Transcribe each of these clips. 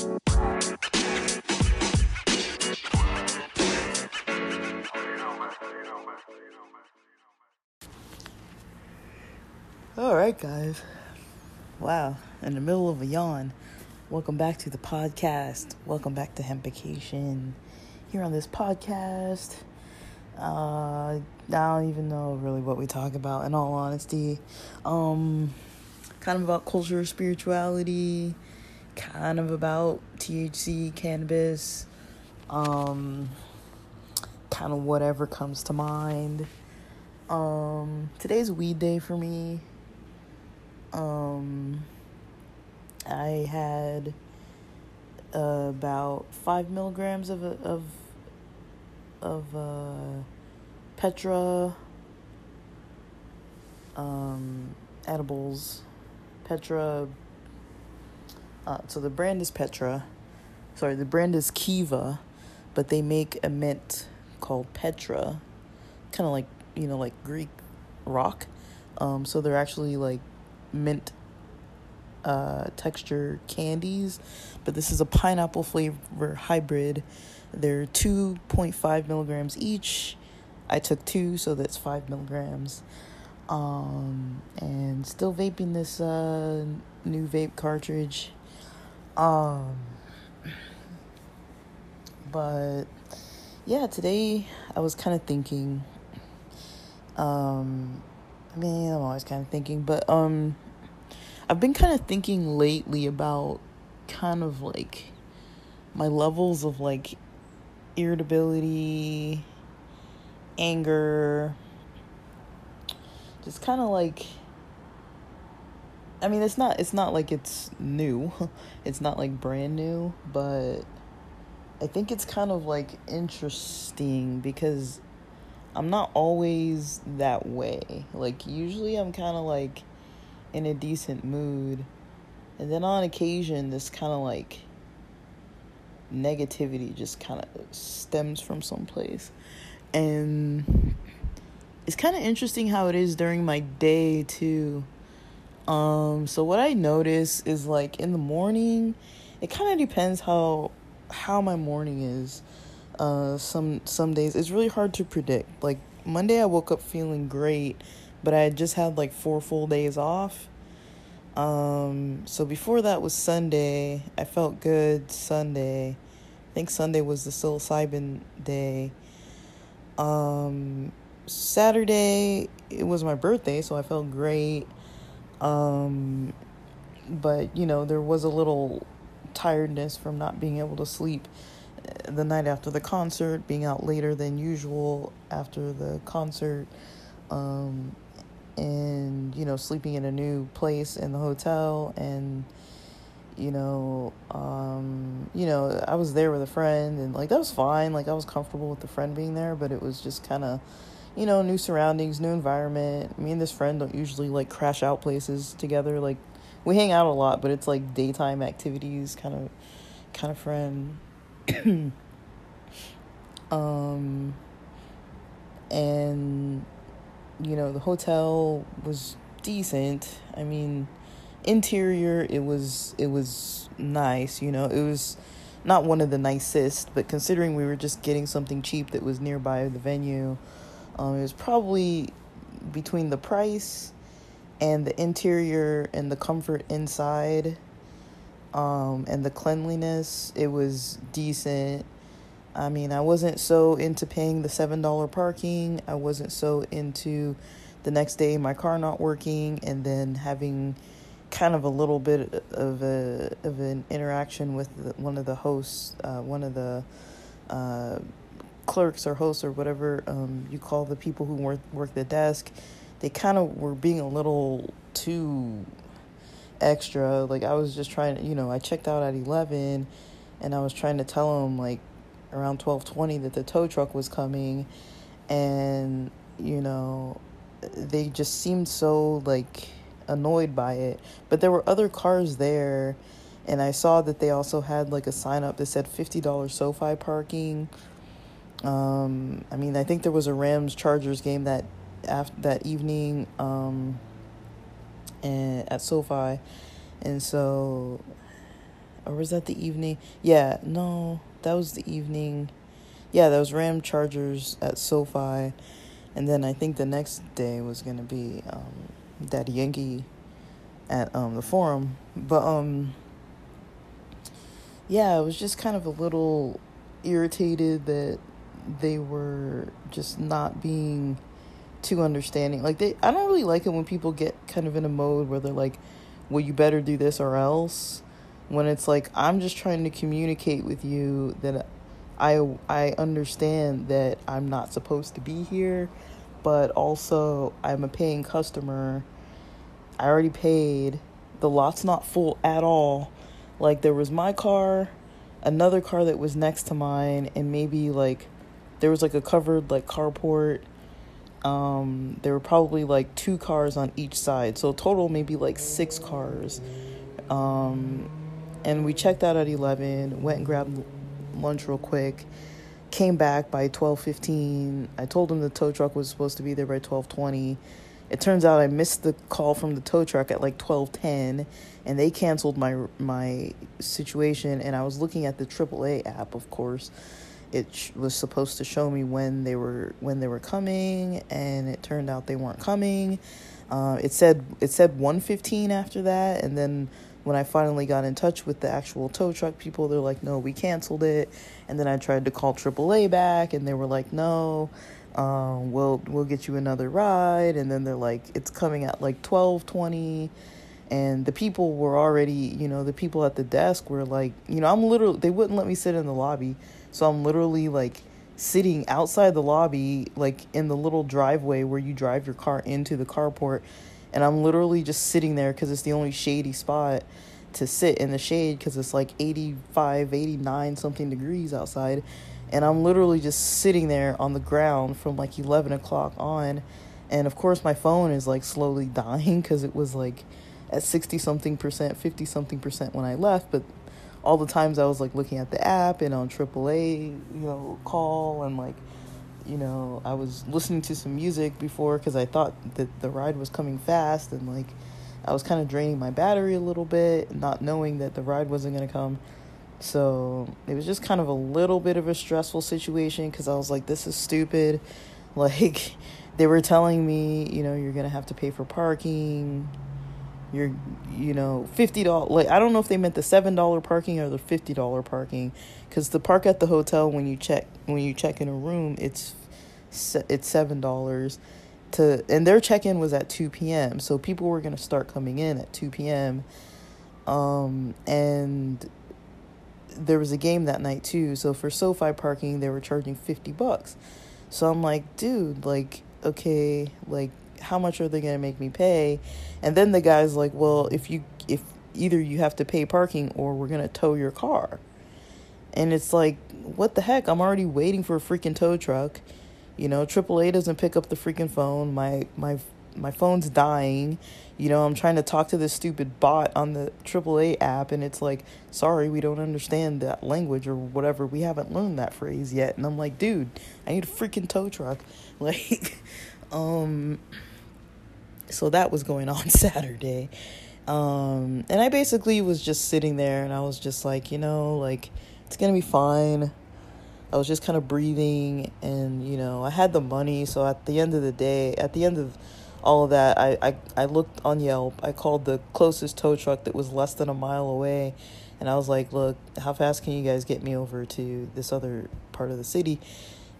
All right, guys. Wow, in the middle of a yawn. Welcome back to the podcast. Welcome back to Hempication. Here on this podcast, uh, I don't even know really what we talk about. In all honesty, um, kind of about culture, spirituality, kind of about THC, cannabis, um, kind of whatever comes to mind. Um, today's weed day for me. Um, I had uh, about five milligrams of of of uh, Petra um, edibles. Petra. Uh, so the brand is Petra. Sorry, the brand is Kiva, but they make a mint called Petra, kind of like you know like Greek rock. Um, so they're actually like mint uh, texture candies, but this is a pineapple flavor hybrid. They're 2.5 milligrams each. I took two, so that's five milligrams. Um, and still vaping this uh, new vape cartridge. Um, but yeah, today I was kind of thinking. Um, I mean, I'm always kind of thinking, but um, I've been kind of thinking lately about kind of like my levels of like irritability, anger, just kind of like I mean, it's not it's not like it's new. It's not like brand new, but I think it's kind of like interesting because I'm not always that way. Like usually I'm kind of like in a decent mood. And then on occasion this kind of like negativity just kind of stems from someplace. And it's kind of interesting how it is during my day too. Um so what I notice is like in the morning, it kind of depends how how my morning is. Uh some some days it's really hard to predict. Like Monday I woke up feeling great, but I just had like four full days off. Um so before that was Sunday. I felt good Sunday. I think Sunday was the psilocybin day. Um Saturday it was my birthday, so I felt great. Um, but you know, there was a little tiredness from not being able to sleep uh, the night after the concert, being out later than usual after the concert, um, and you know, sleeping in a new place in the hotel, and you know, um, you know, I was there with a friend, and like that was fine. Like I was comfortable with the friend being there, but it was just kind of you know, new surroundings, new environment. Me and this friend don't usually like crash out places together. Like we hang out a lot, but it's like daytime activities kind of kind of friend. um and you know, the hotel was decent. I mean, interior it was it was nice, you know. It was not one of the nicest, but considering we were just getting something cheap that was nearby the venue, um, it was probably between the price and the interior and the comfort inside um, and the cleanliness. It was decent. I mean, I wasn't so into paying the $7 parking. I wasn't so into the next day my car not working and then having kind of a little bit of a of an interaction with one of the hosts, uh, one of the uh, clerks or hosts or whatever um, you call the people who work work the desk, they kind of were being a little too extra. Like I was just trying to, you know, I checked out at eleven, and I was trying to tell them like around twelve twenty that the tow truck was coming, and you know, they just seemed so like annoyed by it. But there were other cars there. And I saw that they also had like a sign up that said $50 SoFi parking um, I mean, I think there was a Rams Chargers game that after that evening um, and at SoFi, and so or was that the evening? Yeah, no, that was the evening. Yeah, that was Ram Chargers at SoFi, and then I think the next day was gonna be um, Daddy Yankee at um, the Forum. But um, yeah, I was just kind of a little irritated that they were just not being too understanding. Like they, I don't really like it when people get kind of in a mode where they're like, "Well, you better do this or else." When it's like I'm just trying to communicate with you that I I understand that I'm not supposed to be here, but also I'm a paying customer. I already paid. The lot's not full at all. Like there was my car, another car that was next to mine, and maybe like there was like a covered like carport. Um, there were probably like two cars on each side, so total maybe like six cars. Um, and we checked out at eleven. Went and grabbed lunch real quick. Came back by twelve fifteen. I told him the tow truck was supposed to be there by twelve twenty. It turns out I missed the call from the tow truck at like twelve ten, and they canceled my my situation. And I was looking at the AAA app, of course it was supposed to show me when they were when they were coming and it turned out they weren't coming. Uh, it said it said 115 after that and then when i finally got in touch with the actual tow truck people they're like no we canceled it. And then i tried to call aaa back and they were like no um, we'll we'll get you another ride. And then they're like it's coming at like 1220 and the people were already you know the people at the desk were like you know i'm literally they wouldn't let me sit in the lobby so I'm literally like sitting outside the lobby, like in the little driveway where you drive your car into the carport. And I'm literally just sitting there because it's the only shady spot to sit in the shade because it's like 85, 89 something degrees outside. And I'm literally just sitting there on the ground from like 11 o'clock on. And of course, my phone is like slowly dying because it was like at 60 something percent, 50 something percent when I left. But all the times I was like looking at the app and on AAA, you know, call and like, you know, I was listening to some music before because I thought that the ride was coming fast and like I was kind of draining my battery a little bit, not knowing that the ride wasn't going to come. So it was just kind of a little bit of a stressful situation because I was like, this is stupid. Like, they were telling me, you know, you're going to have to pay for parking you're you know fifty dollars like i don't know if they meant the seven dollar parking or the fifty dollar parking because the park at the hotel when you check when you check in a room it's it's seven dollars to and their check-in was at 2 p.m so people were going to start coming in at 2 p.m um and there was a game that night too so for sofi parking they were charging 50 bucks. So i'm like dude like okay like how much are they going to make me pay? And then the guy's like, well, if you, if either you have to pay parking or we're going to tow your car. And it's like, what the heck? I'm already waiting for a freaking tow truck. You know, AAA doesn't pick up the freaking phone. My, my, my phone's dying. You know, I'm trying to talk to this stupid bot on the AAA app, and it's like, sorry, we don't understand that language or whatever. We haven't learned that phrase yet. And I'm like, dude, I need a freaking tow truck. Like, um, so that was going on Saturday. Um, and I basically was just sitting there and I was just like, you know, like it's going to be fine. I was just kind of breathing and, you know, I had the money. So at the end of the day, at the end of all of that, I, I, I looked on Yelp. I called the closest tow truck that was less than a mile away. And I was like, look, how fast can you guys get me over to this other part of the city?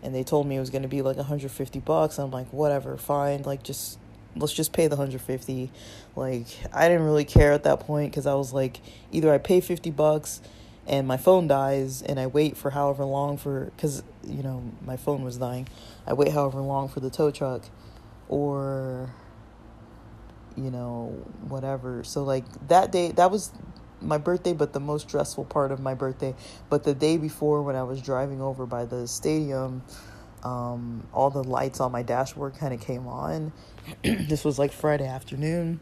And they told me it was going to be like 150 bucks. I'm like, whatever, fine. Like, just let's just pay the 150 like i didn't really care at that point because i was like either i pay 50 bucks and my phone dies and i wait for however long for because you know my phone was dying. I wait however long for the tow truck or you know whatever. So like that day that was my birthday but the most stressful part of my birthday. But the day before when i was driving over by the stadium um, all the lights on my dashboard kind of came on. this was like Friday afternoon.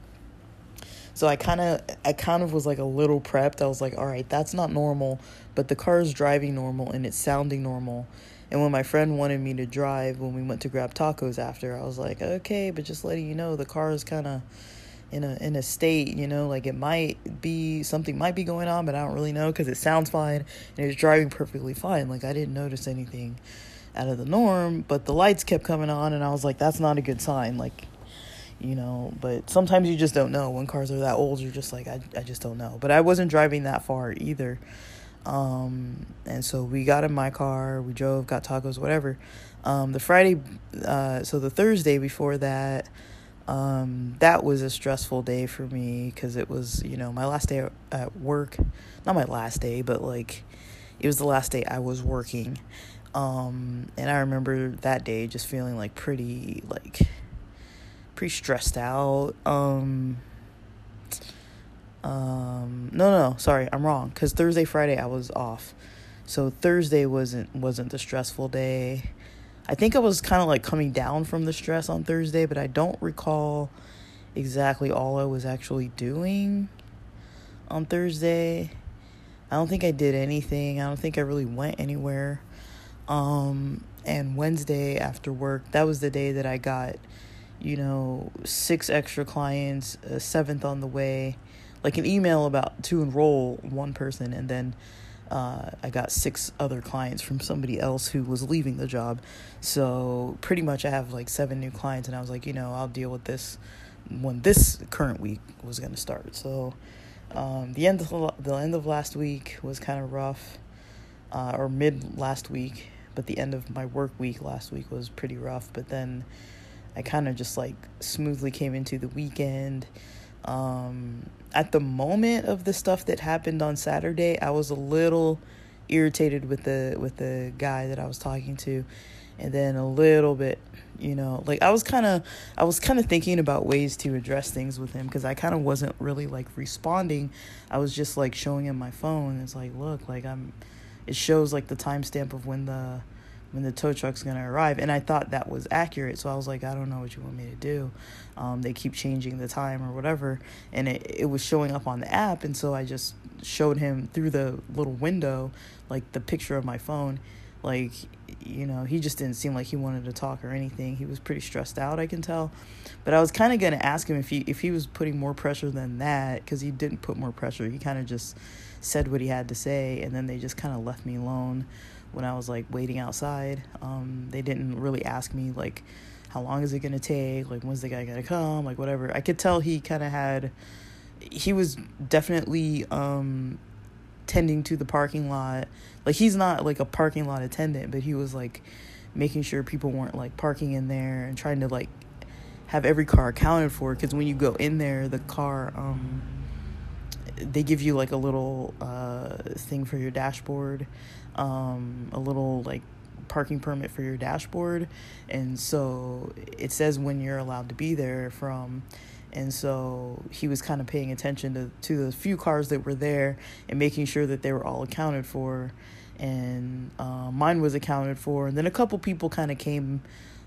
So I kind of I kind of was like a little prepped. I was like, "All right, that's not normal, but the car is driving normal and it's sounding normal." And when my friend wanted me to drive when we went to grab tacos after, I was like, "Okay, but just letting you know the car is kind of in a in a state, you know, like it might be something might be going on, but I don't really know because it sounds fine and it's driving perfectly fine. Like I didn't notice anything out of the norm, but the lights kept coming on, and I was like, that's not a good sign. Like, you know, but sometimes you just don't know when cars are that old. You're just like, I I just don't know. But I wasn't driving that far either. Um, and so we got in my car, we drove, got tacos, whatever. Um, the Friday, uh, so the Thursday before that, um, that was a stressful day for me because it was, you know, my last day at work. Not my last day, but like it was the last day I was working. Um, and I remember that day just feeling like pretty, like, pretty stressed out. Um, um, no, no, sorry, I'm wrong. Cause Thursday, Friday, I was off, so Thursday wasn't wasn't the stressful day. I think I was kind of like coming down from the stress on Thursday, but I don't recall exactly all I was actually doing on Thursday. I don't think I did anything. I don't think I really went anywhere. Um, and Wednesday after work, that was the day that I got, you know, six extra clients, a seventh on the way like an email about to enroll one person and then uh, I got six other clients from somebody else who was leaving the job. So pretty much I have like seven new clients, and I was like, you know, I'll deal with this when this current week was going to start. So um, the end of the end of last week was kind of rough, uh, or mid last week, but the end of my work week last week was pretty rough. But then I kind of just like smoothly came into the weekend. Um, at the moment of the stuff that happened on Saturday, I was a little irritated with the with the guy that I was talking to. And then a little bit you know like i was kind of i was kind of thinking about ways to address things with him because i kind of wasn't really like responding. I was just like showing him my phone. It's like look like i'm it shows like the timestamp of when the when the tow truck's gonna arrive. And I thought that was accurate, so I was like, I don't know what you want me to do. Um, they keep changing the time or whatever, and it it was showing up on the app, and so I just showed him through the little window, like the picture of my phone. Like, you know, he just didn't seem like he wanted to talk or anything. He was pretty stressed out, I can tell. But I was kind of gonna ask him if he if he was putting more pressure than that, because he didn't put more pressure. He kind of just said what he had to say, and then they just kind of left me alone when I was like waiting outside. Um, they didn't really ask me like how long is it gonna take, like when's the guy gonna come, like whatever. I could tell he kind of had, he was definitely um, tending to the parking lot. Like he's not like a parking lot attendant, but he was like making sure people weren't like parking in there and trying to like have every car accounted for. Because when you go in there, the car um, they give you like a little uh, thing for your dashboard um, a little like parking permit for your dashboard and so it says when you're allowed to be there from and so he was kind of paying attention to, to the few cars that were there and making sure that they were all accounted for and uh, mine was accounted for and then a couple people kind of came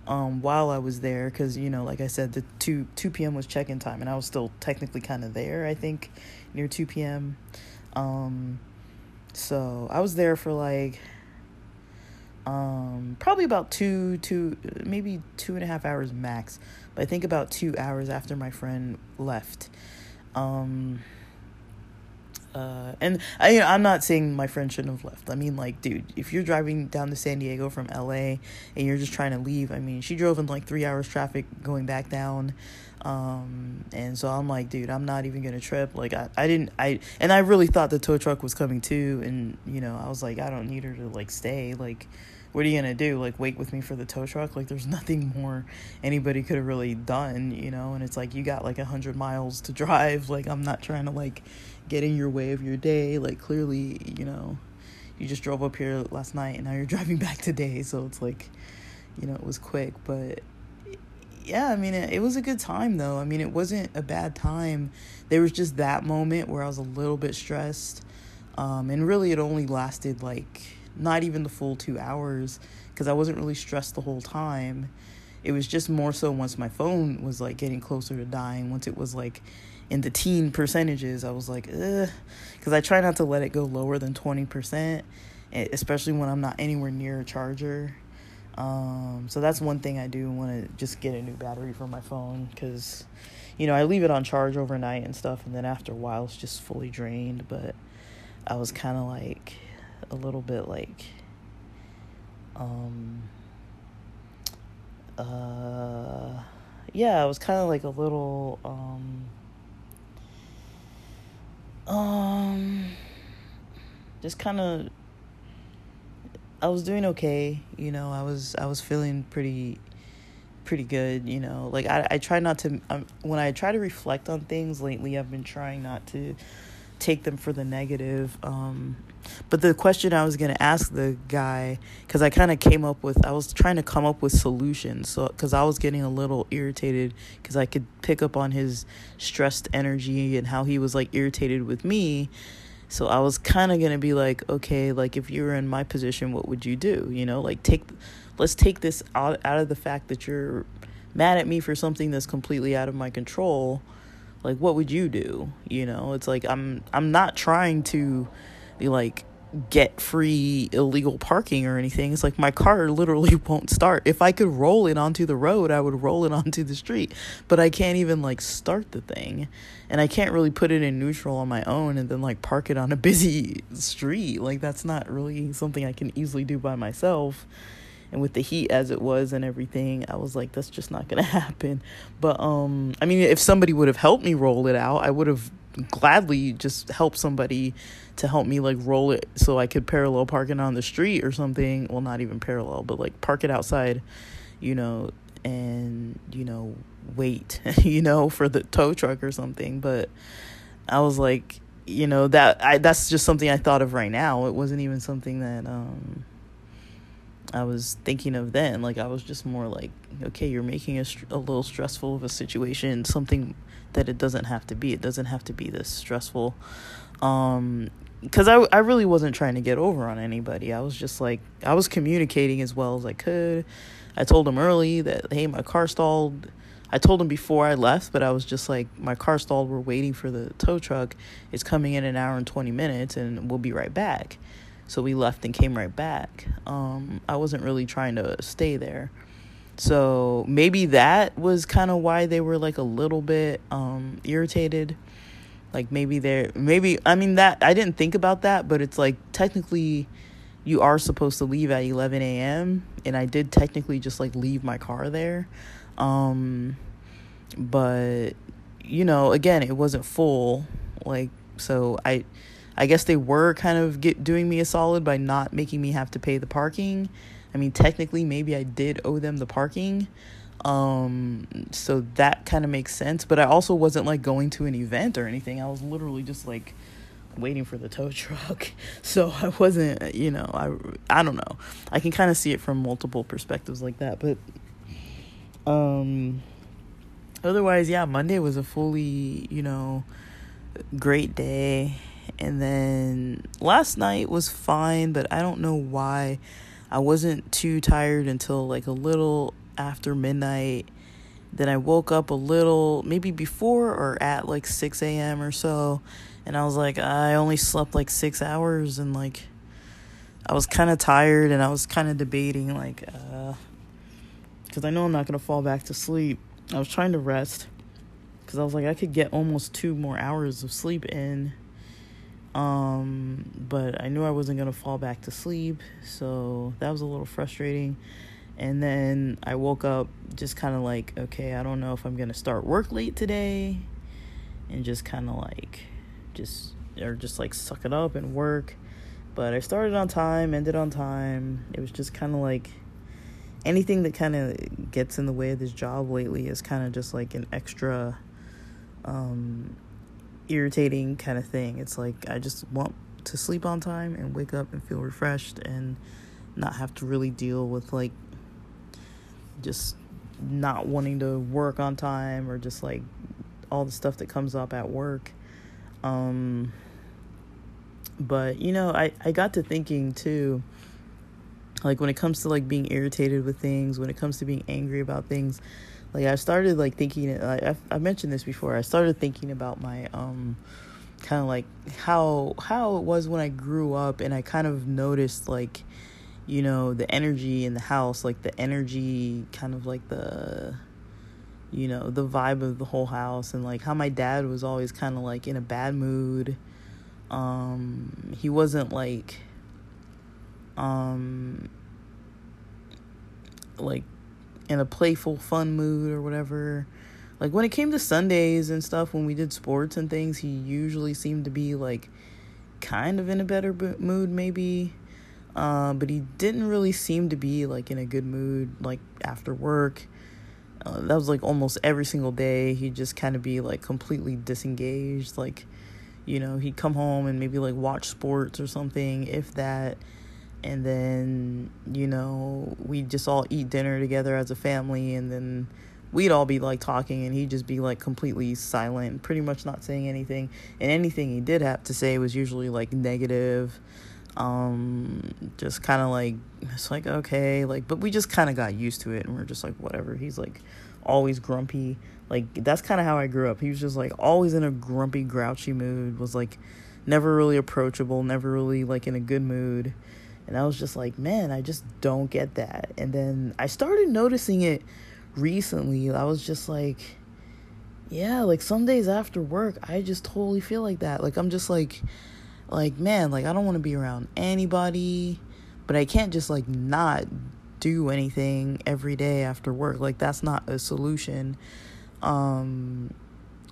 um, while I was there because you know like I said the 2 2 p.m. was check-in time and I was still technically kind of there I think near 2 p.m. Um, so I was there for like um probably about two two maybe two and a half hours max. But i think about two hours after my friend left. Um uh and i i'm not saying my friend shouldn't have left. I mean like dude if you're driving down to san diego from la and you're just trying to leave i mean she drove in like three hours traffic going back down um, and so I'm like, dude, I'm not even gonna trip. Like I, I didn't I and I really thought the tow truck was coming too and you know, I was like, I don't need her to like stay. Like what are you gonna do? Like wait with me for the tow truck? Like there's nothing more anybody could have really done, you know, and it's like you got like a hundred miles to drive. Like I'm not trying to like get in your way of your day. Like clearly, you know, you just drove up here last night and now you're driving back today, so it's like you know, it was quick, but yeah, I mean, it, it, was a good time though. I mean, it wasn't a bad time. There was just that moment where I was a little bit stressed. Um, and really, it only lasted like not even the full two hours because I wasn't really stressed the whole time. It was just more so once my phone was like getting closer to dying, once it was like in the teen percentages, I was like, ugh. Because I try not to let it go lower than 20%, especially when I'm not anywhere near a charger. Um, so that's one thing I do want to just get a new battery for my phone because, you know, I leave it on charge overnight and stuff, and then after a while, it's just fully drained. But I was kind of like a little bit like, um, uh, yeah, I was kind of like a little, um, um, just kind of. I was doing okay, you know. I was I was feeling pretty pretty good, you know. Like I I try not to um, when I try to reflect on things lately, I've been trying not to take them for the negative. Um, but the question I was going to ask the guy cuz I kind of came up with I was trying to come up with solutions. So cuz I was getting a little irritated cuz I could pick up on his stressed energy and how he was like irritated with me. So I was kind of going to be like, okay, like if you were in my position, what would you do? You know, like take let's take this out, out of the fact that you're mad at me for something that's completely out of my control like what would you do you know it's like i'm i'm not trying to be like get free illegal parking or anything it's like my car literally won't start. If i could roll it onto the road i would roll it onto the street but i can't even like start the thing and i can't really put it in neutral on my own and then like park it on a busy street like that's not really something i can easily do by myself and with the heat as it was and everything i was like that's just not gonna happen. But um i mean if somebody would have helped me roll it out i would have gladly just help somebody to help me like roll it so i could parallel park it on the street or something. Well not even parallel but like park it outside you know and you know wait you know for the tow truck or something. But i was like you know that i that's just something i thought of right now. It wasn't even something that um I was thinking of then. Like I was just more like, okay, you're making a, a little stressful of a situation something that it doesn't have to be. It doesn't have to be this stressful. Um, because I I really wasn't trying to get over on anybody. I was just like I was communicating as well as I could. I told him early that hey, my car stalled. I told him before I left, but I was just like, my car stalled. We're waiting for the tow truck. It's coming in an hour and 20 minutes, and we'll be right back. So we left and came right back. Um, I wasn't really trying to stay there. So maybe that was kind of why they were like a little bit um, irritated. Like maybe they're, maybe, I mean, that, I didn't think about that, but it's like technically you are supposed to leave at 11 a.m. And I did technically just like leave my car there. Um, but, you know, again, it wasn't full. Like, so I, I guess they were kind of get, doing me a solid by not making me have to pay the parking. I mean, technically, maybe I did owe them the parking. Um, so that kind of makes sense. But I also wasn't like going to an event or anything. I was literally just like waiting for the tow truck. So I wasn't, you know, I I don't know. I can kind of see it from multiple perspectives like that, but um otherwise, yeah, Monday was a fully, you know, great day and then last night was fine, but I don't know why I wasn't too tired until like a little after midnight. Then I woke up a little, maybe before or at like 6 a.m. or so. And I was like, I only slept like six hours. And like, I was kind of tired and I was kind of debating, like, uh, because I know I'm not going to fall back to sleep. I was trying to rest because I was like, I could get almost two more hours of sleep in um, but I knew I wasn't going to fall back to sleep. So that was a little frustrating. And then I woke up just kind of like, okay, I don't know if I'm going to start work late today. And just kind of like, just, or just like suck it up and work. But I started on time, ended on time. It was just kind of like anything that kind of gets in the way of this job lately is kind of just like an extra um irritating kind of thing. It's like I just want to sleep on time and wake up and feel refreshed and not have to really deal with like just not wanting to work on time or just like all the stuff that comes up at work. Um but you know, I I got to thinking too like when it comes to like being irritated with things, when it comes to being angry about things, like I started like thinking like I've, i mentioned this before I started thinking about my um kind of like how how it was when I grew up and I kind of noticed like you know the energy in the house like the energy kind of like the you know, the vibe of the whole house and like how my dad was always kind of like in a bad mood. Um, he wasn't like, um, like in a playful, fun mood or whatever. Like when it came to Sundays and stuff, when we did sports and things, he usually seemed to be like kind of in a better mood, maybe. Uh, but he didn't really seem to be like in a good mood, like after work. Uh, that was like almost every single day. He'd just kind of be like completely disengaged. Like, you know, he'd come home and maybe like watch sports or something, if that. And then, you know, we'd just all eat dinner together as a family. And then we'd all be like talking and he'd just be like completely silent, pretty much not saying anything. And anything he did have to say was usually like negative um just kind of like it's like okay like but we just kind of got used to it and we're just like whatever he's like always grumpy like that's kind of how i grew up he was just like always in a grumpy grouchy mood was like never really approachable never really like in a good mood and i was just like man i just don't get that. And then i started noticing it recently. I was just like yeah like some days after work i just totally feel like that. Like i'm just like like man like i don't want to be around anybody but i can't just like not do anything every day after work. Like that's not a solution. Um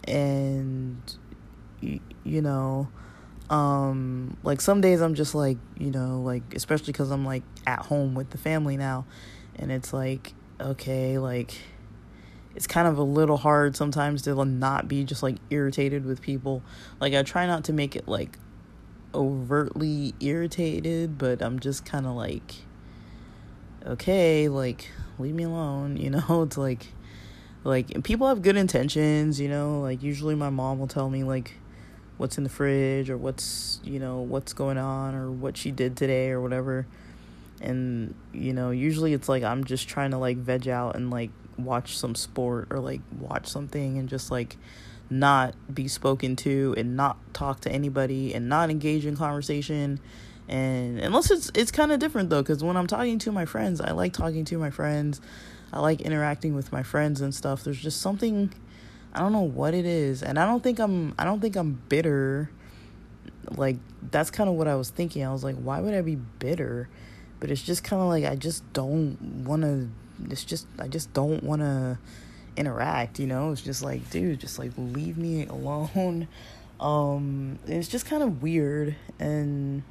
and you know um like some days i'm just like you know like especially cuz i'm like at home with the family now and it's like okay like it's kind of a little hard sometimes to not be just like irritated with people like i try not to make it like overtly irritated, but I'm just kind of like, okay, like, leave me alone, you know? It's like, like, people have good intentions, you know? Like, usually my mom will tell me, like, what's in the fridge or what's, you know, what's going on or what she did today or whatever. And, you know, usually it's like I'm just trying to, like, veg out and, like, watch some sport or, like, watch something and just, like, not be spoken to and not talk to anybody and not engage in conversation. And unless it's it's kind of different though because when i'm talking to my friends i like talking to my friends. I like interacting with my friends and stuff. There's just something i don't know what it is and i don't think i'm i don't think i'm bitter like that's kind of what i was thinking i was like why would i be bitter but it's just kind of like i just don't want to it's just i just don't want to interact, you know? It's just like, dude, just like leave me alone. Um, it's just kind of weird and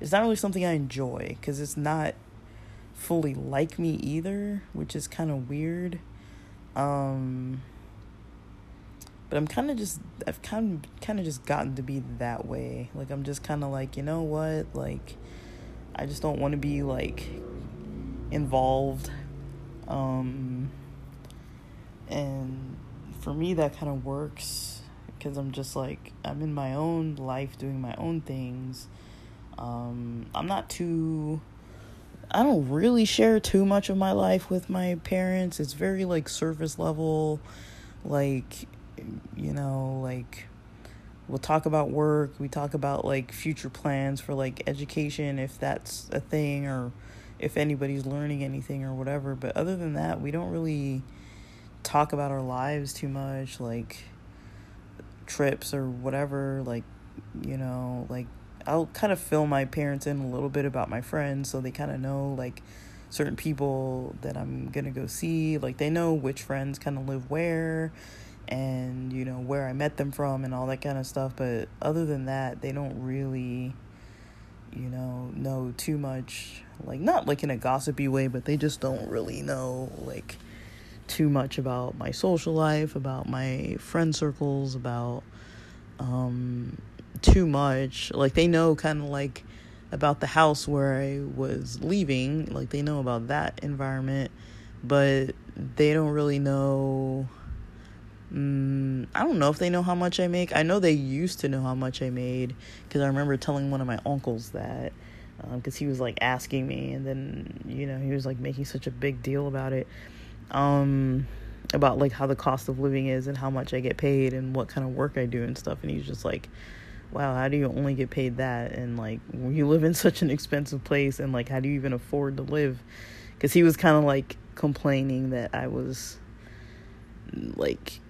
it's not really something I enjoy because it's not fully like me either, which is kind of weird. Um, but I'm kind of just I've kind kind of just gotten to be that way. Like I'm just kind of like, you know what? Like I just don't want to be like involved um and for me that kind of works because i'm just like i'm in my own life doing my own things um, i'm not too i don't really share too much of my life with my parents it's very like surface level like you know like we'll talk about work we talk about like future plans for like education if that's a thing or if anybody's learning anything or whatever but other than that we don't really talk about our lives too much, like trips or whatever. Like, you know, like I'll kind of fill my parents in a little bit about my friends so they kind of know like certain people that I'm gonna go see. Like, they know which friends kind of live where and, you know, where I met them from and all that kind of stuff. But other than that, they don't really, you know, know too much. Like, not like in a gossipy way, but they just don't really know, like, too much about my social life, about my friend circles, about um, too much. Like they know kind of like about the house where I was leaving, like they know about that environment, but they don't really know. Mm, I don't know if they know how much I make. I know they used to know how much I made because I remember telling one of my uncles that because um, he was like asking me, and then you know he was like making such a big deal about it um about like how the cost of living is and how much I get paid and what kind of work I do and stuff and he's just like wow how do you only get paid that and like you live in such an expensive place and like how do you even afford to live cuz he was kind of like complaining that I was like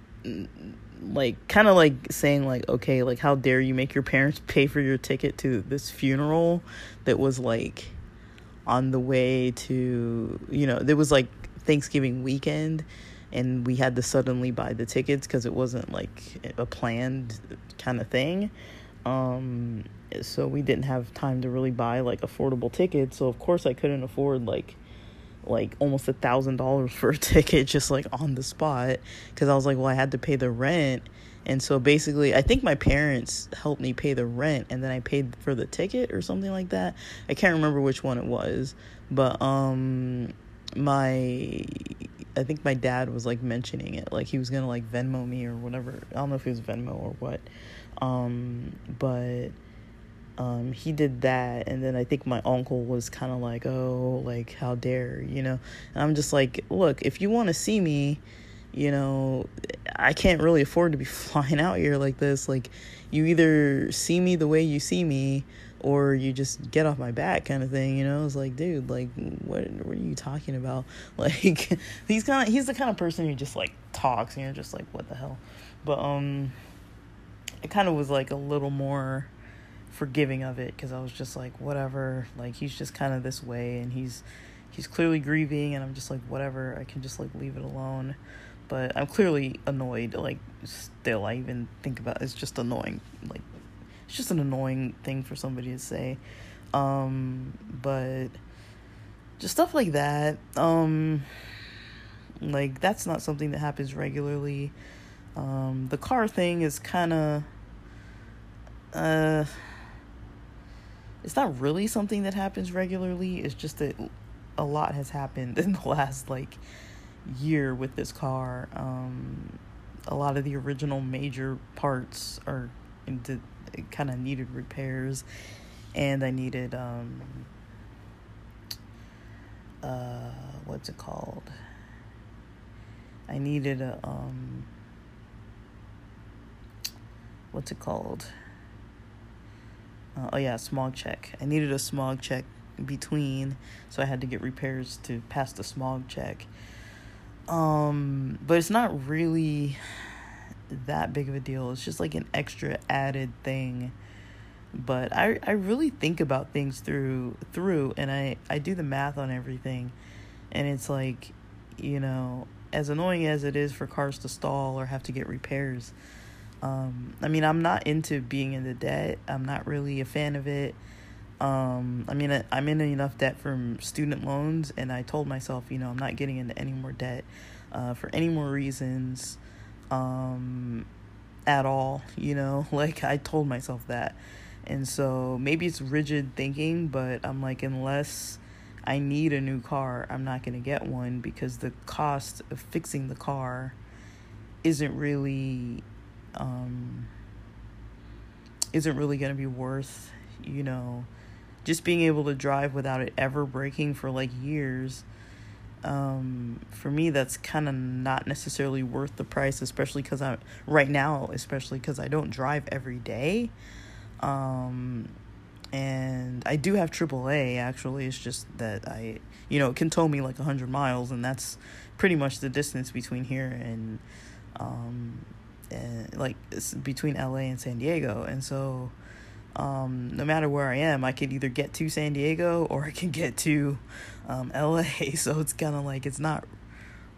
like kind of like saying like okay like how dare you make your parents pay for your ticket to this funeral that was like on the way to you know there was like thanksgiving weekend and we had to suddenly buy the tickets because it wasn't like a planned kind of thing. Um so we didn't have time to really buy like affordable tickets. So of course i couldn't afford like like almost a thousand dollars for a ticket just like on the spot because I was like, well, I had to pay the rent. And so basically, I think my parents helped me pay the rent and then I paid for the ticket or something like that. I can't remember which one it was, but um my I think my dad was like mentioning it like he was to like Venmo me or whatever. I don't know if it was Venmo or what. Um but um, he did that and then i think my uncle was kind of like oh like how dare you know? And i'm just like look if you want to see me you know i can't really afford to be flying out here like this. Like you either see me the way you see me or you just get off my back kind of thing you know? It's like dude like what what are you talking about? Like he's kind of he's the kind of person who just like talks and you're just like what the hell? But um it kind of was like a little more forgiving of it because I was just like, whatever. Like he's just kind of this way, and he's he's clearly grieving, and I'm just like, whatever. I can just like leave it alone. But I'm clearly annoyed. Like still, I even think about it's just annoying. Like it's just an annoying thing for somebody to say. Um, but just stuff like that. Um, like that's not something that happens regularly. Um, the car thing is kind of uh it's not really something that happens regularly. It's just that a lot has happened in the last like year with this car. Um, a lot of the original major parts are kind of needed repairs, and I needed um, uh, what's it called? I needed a um, what's it called? Uh, oh yeah, smog check. I needed a smog check between, so I had to get repairs to pass the smog check. Um, but it's not really that big of a deal. It's just like an extra added thing. But I I really think about things through through and I I do the math on everything. And it's like, you know, as annoying as it is for cars to stall or have to get repairs, um, I mean, I'm not into being in the debt. I'm not really a fan of it. Um, I mean, I'm in enough debt from student loans, and I told myself, you know, I'm not getting into any more debt uh, for any more reasons um, at all. You know, like I told myself that. And so maybe it's rigid thinking, but I'm like, unless I need a new car, I'm not going to get one because the cost of fixing the car isn't really um, isn't really going to be worth, you know, just being able to drive without it ever breaking for like years. Um, for me, that's kind of not necessarily worth the price, especially because I'm right now, especially because I don't drive every day. Um, and I do have AAA actually. It's just that I, you know, it can tow me like 100 miles, and that's pretty much the distance between here and um, and like between LA and San Diego. And so um, no matter where I am, I can either get to San Diego or I can get to um, LA. So it's kind of like it's not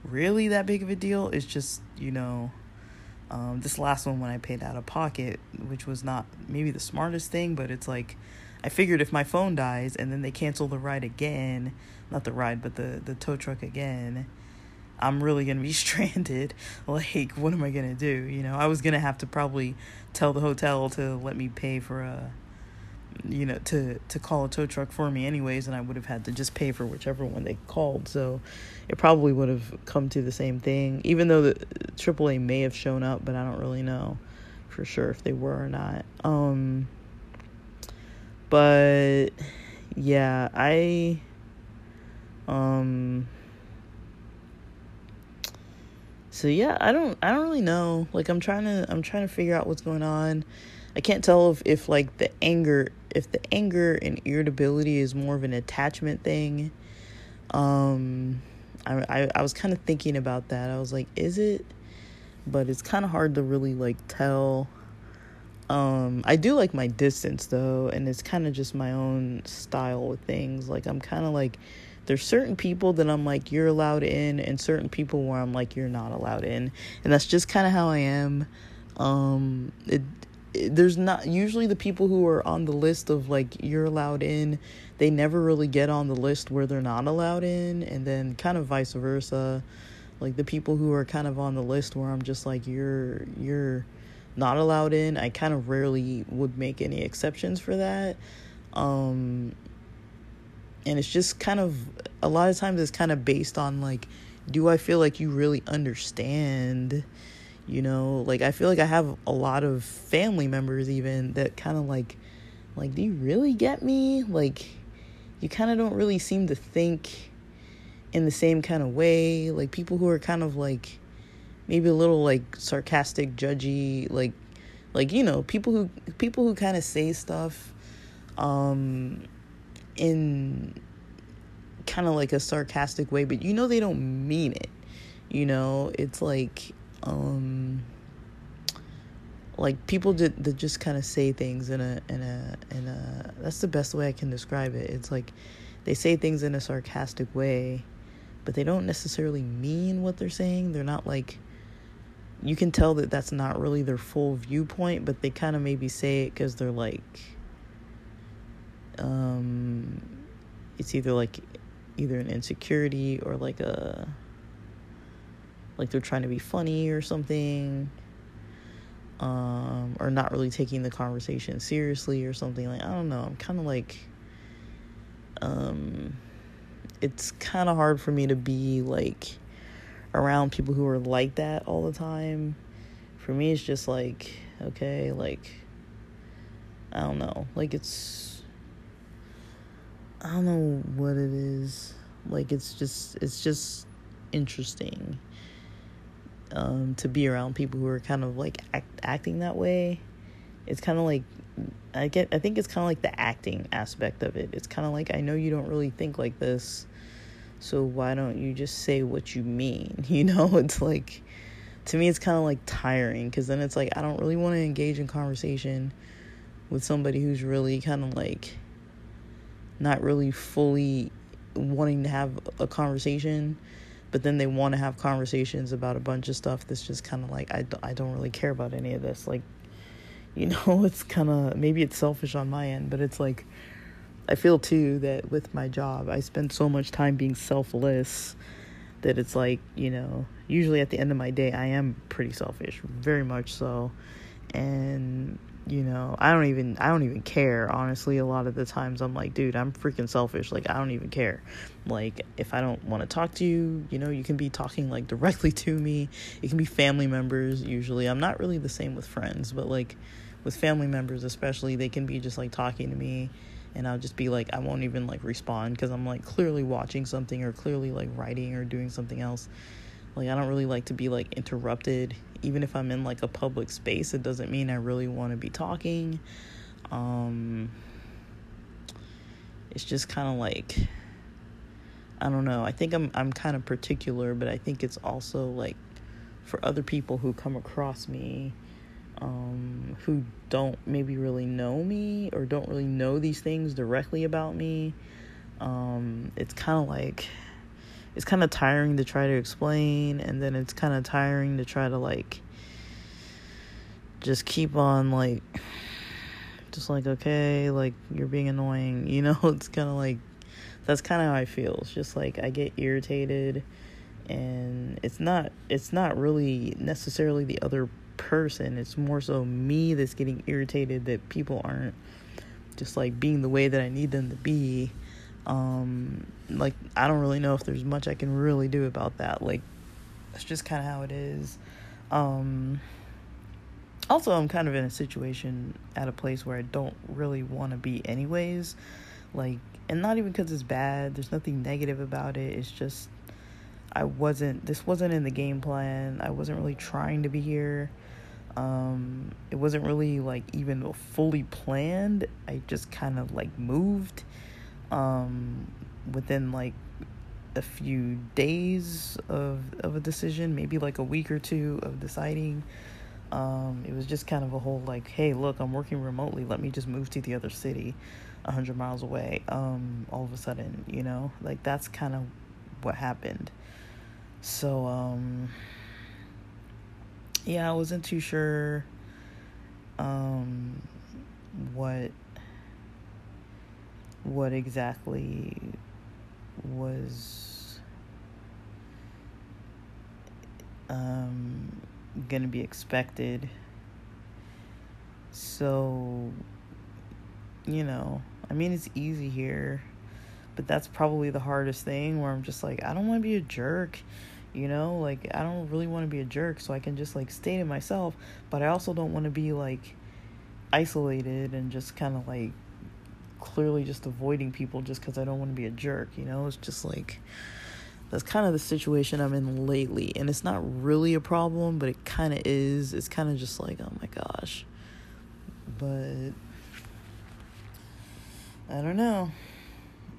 really that big of a deal. It's just, you know, um, this last one when I paid out of pocket, which was not maybe the smartest thing, but it's like I figured if my phone dies and then they cancel the ride again, not the ride, but the, the tow truck again, I'm really going to be stranded. Like, what am I going to do? You know, I was going to have to probably tell the hotel to let me pay for a, you know, to, to call a tow truck for me anyways, and I would have had to just pay for whichever one they called. So it probably would have come to the same thing, even though the AAA may have shown up, but I don't really know for sure if they were or not. Um, but yeah, I, um, so yeah i don't i don't really know. Like i'm trying to i'm trying to figure out what's going on. I can't tell if if like the anger if the anger and irritability is more of an attachment thing. Um i i, I was kind of thinking about that. I was like is it? But it's kind of hard to really like tell. Um, I do like my distance though, and it's kind of just my own style with things. Like I'm kind of like there's certain people that I'm like you're allowed in, and certain people where I'm like you're not allowed in, and that's just kind of how I am. Um, it, it there's not usually the people who are on the list of like you're allowed in, they never really get on the list where they're not allowed in, and then kind of vice versa. Like the people who are kind of on the list where I'm just like you're you're not allowed in I kind of rarely would make any exceptions for that. Um and it's just kind of a lot of times it's kind of based on like do I feel like you really understand you know like I feel like I have a lot of family members even that kind of like like do you really get me like you kind of don't really seem to think in the same kind of way. Like people who are kind of like maybe a little like sarcastic, judgy, like like you know, people who people who kind of say stuff um in kind of like a sarcastic way, but you know they don't mean it. You know, it's like um like people that, that just kind of say things in a in a in a that's the best way I can describe it. It's like they say things in a sarcastic way but they don't necessarily mean what they're saying. They're not like you can tell that that's not really their full viewpoint, but they kind of maybe say it cuz they're like um it's either like either an insecurity or like a like they're trying to be funny or something um or not really taking the conversation seriously or something like I don't know. I'm kind of like um it's kind of hard for me to be like around people who are like that all the time. For me, it's just like, okay, like, I don't know. Like, it's, I don't know what it is. Like, it's just, it's just interesting um, to be around people who are kind of like act, acting that way. It's kind of like I get I think it's kind of like the acting aspect of it. It's kind of like I know you don't really think like this. So why don't you just say what you mean? You know, it's like to me it's kind of like tiring cuz then it's like I don't really want to engage in conversation with somebody who's really kind of like not really fully wanting to have a conversation but then they want to have conversations about a bunch of stuff that's just kind of like I, I don't really care about any of this like you know it's kind of maybe it's selfish on my end but it's like i feel too that with my job i spend so much time being selfless that it's like you know usually at the end of my day i am pretty selfish very much so. And you know i don't even i don't even care honestly a lot of the times i'm like dude i'm freaking selfish like i don't even care. Like if i don't want to talk to you you know you can be talking like directly to me. It can be family members usually. I'm not really the same with friends but like with family members especially they can be just like talking to me and I'll just be like I won't even like respond because I'm like clearly watching something or clearly like writing or doing something else. Like I don't really like to be like interrupted even if I'm in like a public space it doesn't mean I really want to be talking. Um it's just kind of like I don't know. I think I'm I'm kind of particular, but I think it's also like for other people who come across me um, who don't maybe really know me or don't really know these things directly about me. Um, it's kind of like it's kind of tiring to try to explain, and then it's kind of tiring to try to like just keep on like just like okay like you're being annoying you know it's kind of like that's kind of how i feel it's just like i get irritated and it's not it's not really necessarily the other person. It's more so me that's getting irritated that people aren't just like being the way that I need them to be. Um, like I don't really know if there's much I can really do about that. Like that's just kind of how it is. Um, also, I'm kind of in a situation at a place where I don't really want to be, anyways. Like, and not even because it's bad. There's nothing negative about it. It's just I wasn't. This wasn't in the game plan. I wasn't really trying to be here. Um, it wasn't really like even fully planned. I just kind of like moved um, within like a few days of of a decision, maybe like a week or two of deciding. Um, it was just kind of a whole like, hey, look, I'm working remotely. Let me just move to the other city, a hundred miles away. Um, all of a sudden, you know, like that's kind of what happened. So, um, yeah, I wasn't too sure, um, what what exactly was um, going to be expected. So, you know, I mean, it's easy here, but that's probably the hardest thing where I'm just like, I don't want to be a jerk. You know, like I don't really want to be a jerk, so I can just like stay to myself, but I also don't want to be like isolated and just kind of like clearly just avoiding people just because I don't want to be a jerk. You know, it's just like that's kind of the situation I'm in lately. And it's not really a problem, but it kind of is. It's kind of just like, oh my gosh. But I don't know.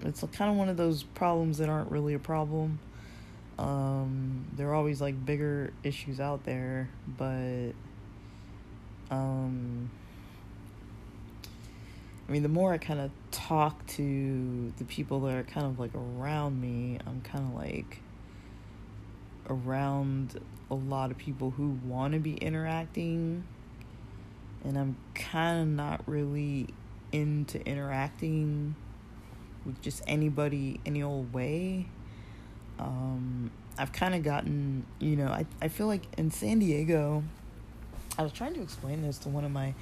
It's kind of one of those problems that aren't really a problem. Um, there are always like bigger issues out there, but um, I mean, the more I kind of talk to the people that are kind of like around me, I'm kind of like around a lot of people who want to be interacting, and I'm kind of not really into interacting with just anybody any old way. Um, I've kind of gotten, you know, I, I feel like in San Diego, I was trying to explain this to one of my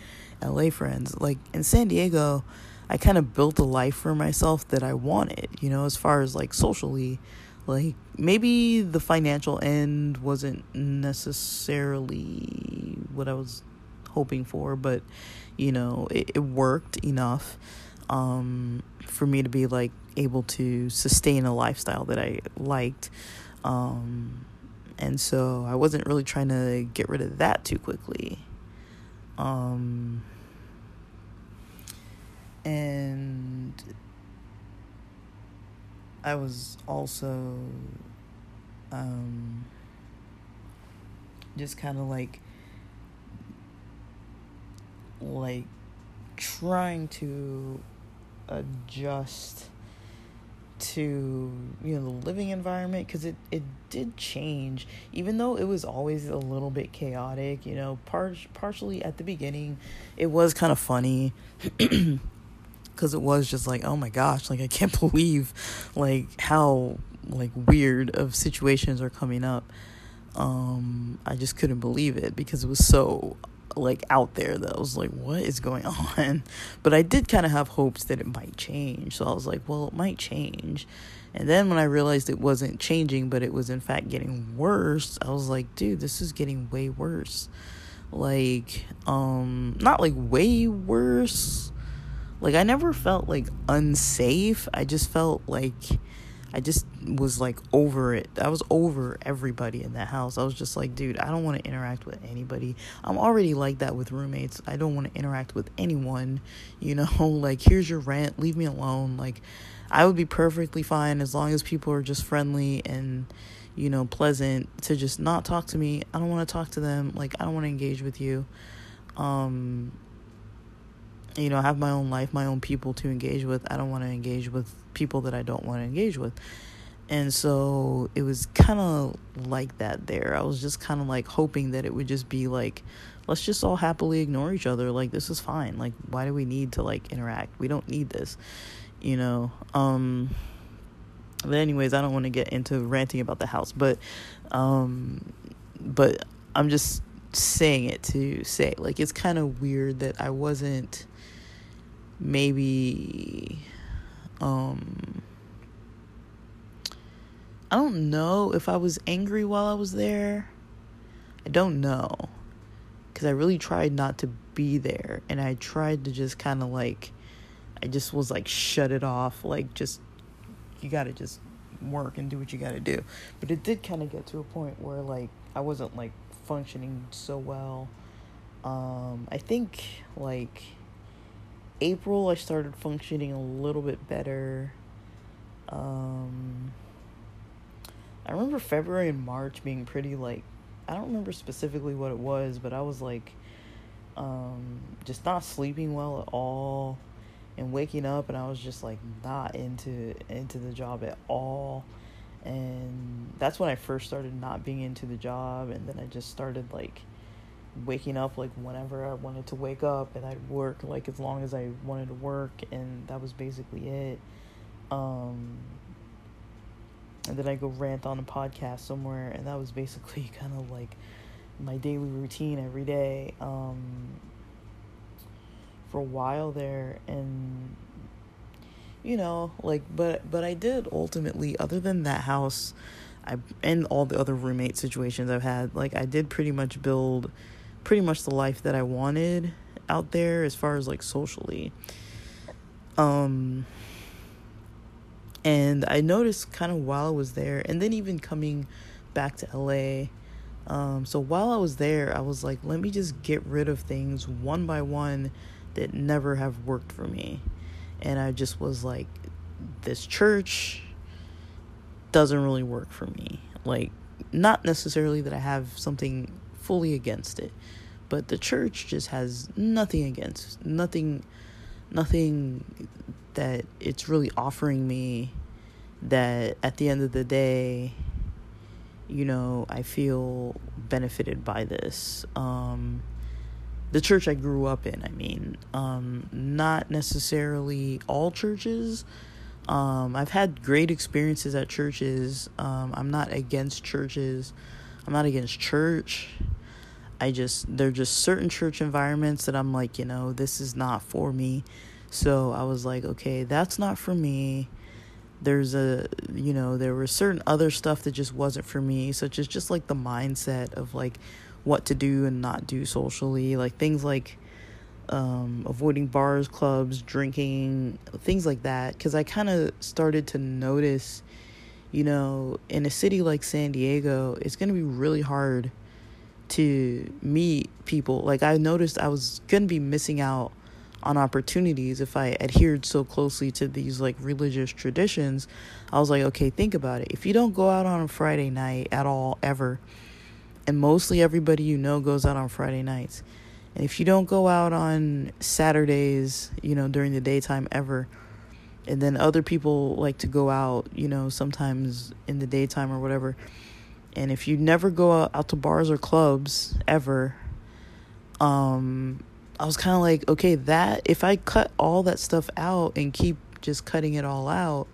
LA friends. Like in San Diego, I kind of built a life for myself that I wanted, you know, as far as like socially. Like maybe the financial end wasn't necessarily what I was hoping for, but you know, it, it worked enough um, for me to be like able to sustain a lifestyle that I liked. Um, and so I wasn't really trying to get rid of that too quickly. Um, and I was also um, just kind of like like trying to adjust to you know the living environment because it it did change. Even though it was always a little bit chaotic you know par- partially at the beginning it was kind of funny. Because it was just like oh my gosh like i can't believe like how like weird of situations are coming up. Um i just couldn't believe it because it was so like out there that I was like, what is going on? But I did kind of have hopes that it might change. So I was like, well, it might change. And then when I realized it wasn't changing, but it was in fact getting worse, I was like, dude, this is getting way worse. Like, um, not like way worse. Like, I never felt like unsafe. I just felt like I just was like over it. I was over everybody in that house. I was just like, dude, I don't want to interact with anybody. I'm already like that with roommates. I don't want to interact with anyone. You know, like here's your rent, leave me alone. Like I would be perfectly fine as long as people are just friendly and you know, pleasant to just not talk to me. I don't want to talk to them. Like I don't want to engage with you. Um you know, I have my own life, my own people to engage with. I don't want to engage with people that I don't want to engage with. And so it was kind of like that there. I was just kind of like hoping that it would just be like, let's just all happily ignore each other. Like, this is fine. Like, why do we need to like interact? We don't need this, you know? Um, but anyways, I don't want to get into ranting about the house, but, um, but I'm just saying it to say, like, it's kind of weird that I wasn't maybe um I don't know if I was angry while I was there. I don't know. Cuz I really tried not to be there and I tried to just kind of like I just was like shut it off like just you got to just work and do what you got to do. But it did kind of get to a point where like I wasn't like functioning so well. Um I think like April, I started functioning a little bit better. Um, I remember February and March being pretty like I don't remember specifically what it was, but I was like um just not sleeping well at all and waking up and I was just like not into into the job at all. And that's when I first started not being into the job and then I just started like waking up like whenever I wanted to wake up and I'd work like as long as I wanted to work and that was basically it. Um and then I go rant on a podcast somewhere and that was basically kind of like my daily routine every day um for a while there and you know like but but I did ultimately other than that house I and all the other roommate situations I've had like I did pretty much build pretty much the life that I wanted out there as far as like socially. Um and I noticed kind of while I was there and then even coming back to LA um so while I was there I was like let me just get rid of things one by one that never have worked for me. And I just was like this church doesn't really work for me. Like not necessarily that I have something fully against it. But the church just has nothing against, nothing, nothing that it's really offering me that at the end of the day, you know, I feel benefited by this. Um, the church I grew up in, I mean, um, not necessarily all churches. Um, I've had great experiences at churches. Um, I'm not against churches. I'm not against church. I just there are just certain church environments that I'm like, you know, this is not for me. So I was like, okay, that's not for me. There's a, you know, there was certain other stuff that just wasn't for me, such as just like the mindset of like what to do and not do socially, like things like um, avoiding bars, clubs, drinking, things like that. Because I kind of started to notice, you know, in a city like San Diego, it's going to be really hard to meet people. Like I noticed I was going to be missing out on opportunities if I adhered so closely to these like religious traditions. I was like, okay, think about it. If you don't go out on a Friday night at all ever, and mostly everybody you know goes out on Friday nights. And if you don't go out on Saturdays, you know, during the daytime ever, and then other people like to go out, you know, sometimes in the daytime or whatever, and if you never go out to bars or clubs ever um i was kind of like okay that if i cut all that stuff out and keep just cutting it all out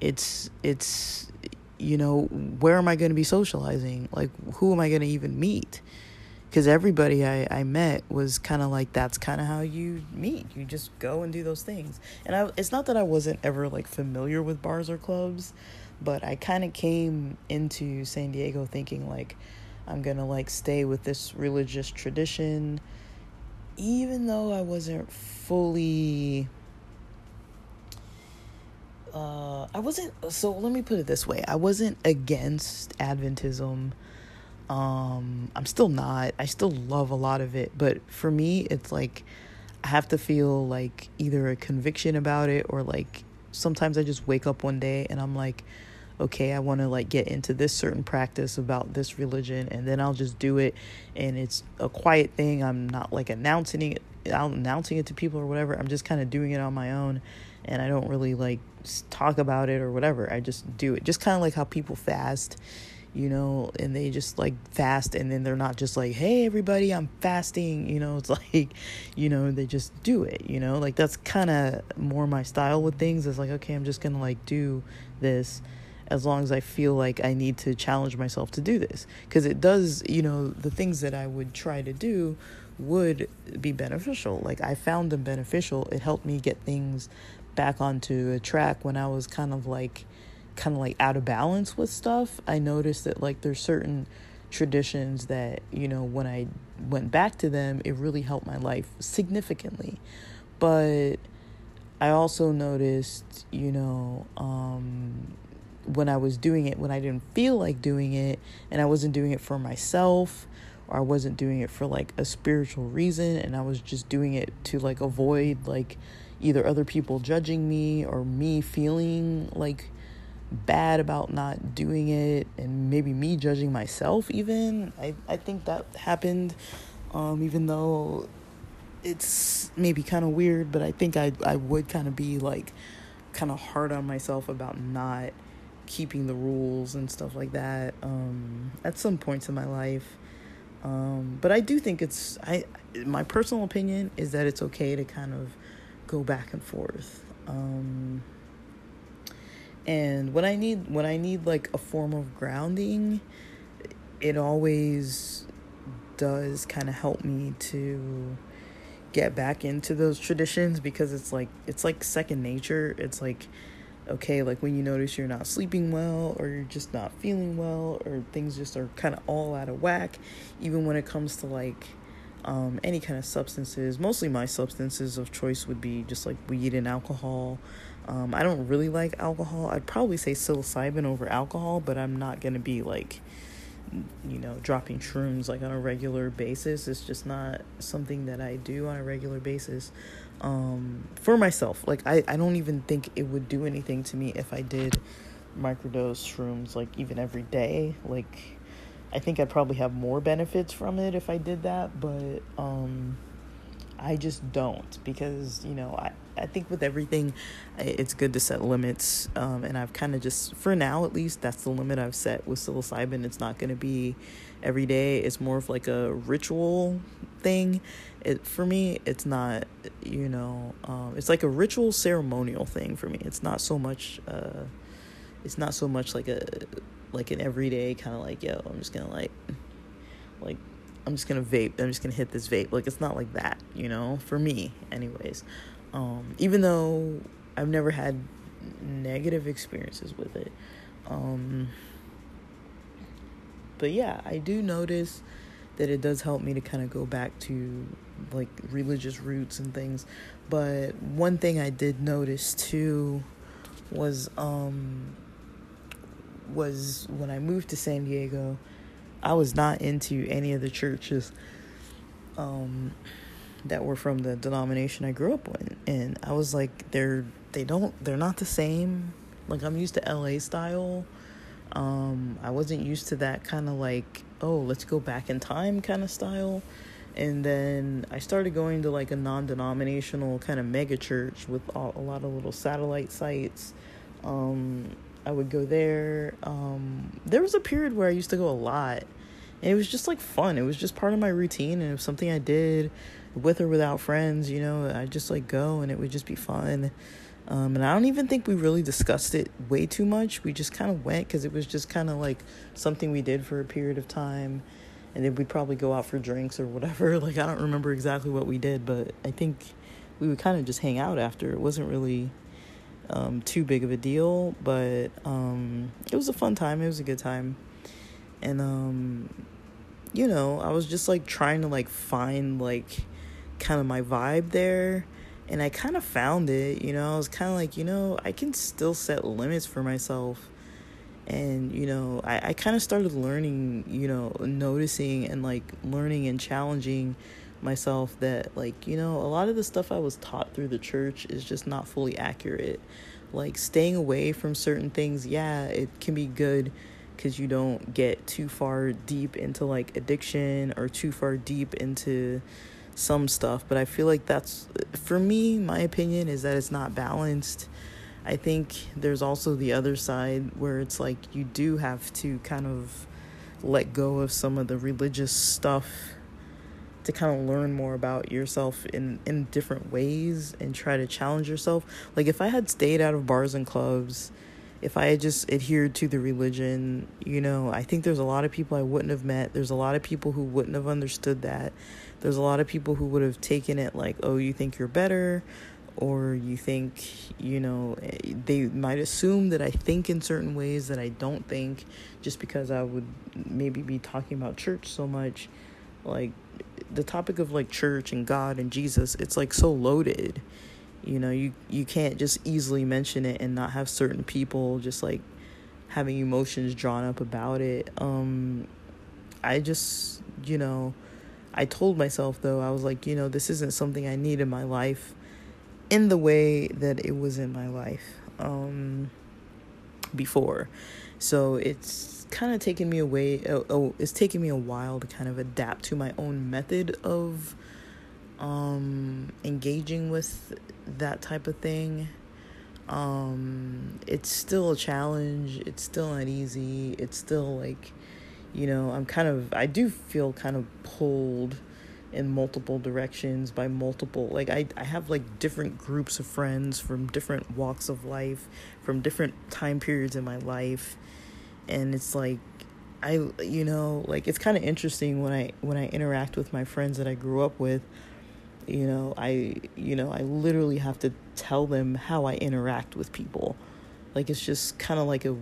it's it's you know where am i going to be socializing? Like who am i going to even meet because everybody I, I met was kind of like that's kind of how you meet you just go and do those things and I, it's not that i wasn't ever like familiar with bars or clubs but I kind of came into San Diego thinking like I'm to like stay with this religious tradition even though I wasn't fully uh, I wasn't so let me put it this way. I wasn't against Adventism. Um, I'm still not. I still love a lot of it, but for me it's like I have to feel like either a conviction about it or like sometimes I just wake up one day and I'm like, okay, I want to like get into this certain practice about this religion, and then I'll just do it, and it's a quiet thing. I'm not like announcing it, I'm announcing it to people or whatever. I'm just kind of doing it on my own, and I don't really like talk about it or whatever. I just do it, just kind of like how people fast you know, and they just like fast and then they're not just like, hey, everybody, I'm fasting, you know, it's like, you know, they just do it, you know, like that's kind of more my style with things. It's like, okay, I'm just gonna like do this as long as I feel like I need to challenge myself to do this. Because it does, you know, the things that I would try to do would be beneficial. Like I found them beneficial. It helped me get things back onto a track when I was kind of like kind of like out of balance with stuff, I noticed that like there's certain traditions that, you know, when I went back to them, it really helped my life significantly. But I also noticed, you know, um, when I was doing it, when I didn't feel like doing it, and I wasn't doing it for myself, or I wasn't doing it for like a spiritual reason, and I was just doing it to like avoid like either other people judging me or me feeling like bad about not doing it and maybe me judging myself even. I, I think that happened um, even though it's maybe kind of weird but i think i, I would kind of be like kind of hard on myself about not keeping the rules and stuff like that um, at some points in my life. Um, but i do think it's i my personal opinion is that it's okay to kind of go back and forth. Um, and when i need when i need like a form of grounding it always does kind of help me to get back into those traditions because it's like it's like second nature. It's like okay like when you notice you're not sleeping well or you're just not feeling well or things just are kind of all out of whack even when it comes to like um, any kind of substances mostly my substances of choice would be just like weed and alcohol um, I don't really like alcohol. I'd probably say psilocybin over alcohol, but I'm not gonna be like, you know, dropping shrooms like on a regular basis. It's just not something that I do on a regular basis. Um, for myself, like I, I don't even think it would do anything to me if I did microdose shrooms like even every day. Like, I think I'd probably have more benefits from it if I did that, but um, I just don't because you know I I think with everything, it's good to set limits. Um, and I've kind of just, for now at least, that's the limit I've set with psilocybin. It's not going to be every day. It's more of like a ritual thing. It for me, it's not, you know, um, it's like a ritual ceremonial thing for me. It's not so much. Uh, it's not so much like a like an everyday kind of like yo. I'm just gonna like like I'm just gonna vape. I'm just gonna hit this vape. Like it's not like that, you know. For me, anyways. Um, even though I've never had negative experiences with it. Um, but yeah, I do notice that it does help me to kind of go back to like religious roots and things. But one thing I did notice too was um was when I moved to San Diego, I was not into any of the churches. Um that were from the denomination I grew up in, and I was like, they're they don't they're not the same. Like I'm used to LA style. Um, I wasn't used to that kind of like oh let's go back in time kind of style. And then I started going to like a non-denominational kind of mega church with all, a lot of little satellite sites. Um, I would go there. Um, there was a period where I used to go a lot. And it was just like fun. It was just part of my routine and it was something I did with or without friends, you know, I just like go and it would just be fun. Um, and I don't even think we really discussed it way too much. We just kind of went because it was just kind of like something we did for a period of time. And then we'd probably go out for drinks or whatever. Like, I don't remember exactly what we did, but I think we would kind of just hang out after. It wasn't really um, too big of a deal, but um, it was a fun time. It was a good time. And, um, you know, I was just like trying to like find like kind of my vibe there and I kind of found it, you know. I was kind of like, you know, I can still set limits for myself. And, you know, I, I kind of started learning, you know, noticing and like learning and challenging myself that, like, you know, a lot of the stuff I was taught through the church is just not fully accurate. Like, staying away from certain things, yeah, it can be good because you don't get too far deep into like addiction or too far deep into some stuff, but I feel like that's for me, my opinion is that it's not balanced. I think there's also the other side where it's like you do have to kind of let go of some of the religious stuff to kind of learn more about yourself in in different ways and try to challenge yourself. Like if I had stayed out of bars and clubs, if I had just adhered to the religion, you know, I think there's a lot of people I wouldn't have met. There's a lot of people who wouldn't have understood that there's a lot of people who would have taken it like, oh, you think you're better, or you think, you know, they might assume that I think in certain ways that I don't think just because I would maybe be talking about church so much. Like, the topic of like church and God and Jesus, it's like so loaded. You know, you, you can't just easily mention it and not have certain people just like having emotions drawn up about it. Um, I just, you know, I told myself though, I was like, you know, this isn't something I need in my life in the way that it was in my life. Um, before. So it's kind of taken me away. Oh, oh, it's taken me a while to kind of adapt to my own method of um, engaging with that type of thing. Um, it's still a challenge. It's still not easy. It's still like, you know, I'm kind of, I do feel kind of pulled in multiple directions by multiple like I, I have like different groups of friends from different walks of life from different time periods in my life. And it's like i you know like it's kind of interesting when i when i interact with my friends that i grew up with you know i you know i literally have to tell them how i interact with people. Like it's just kind of like a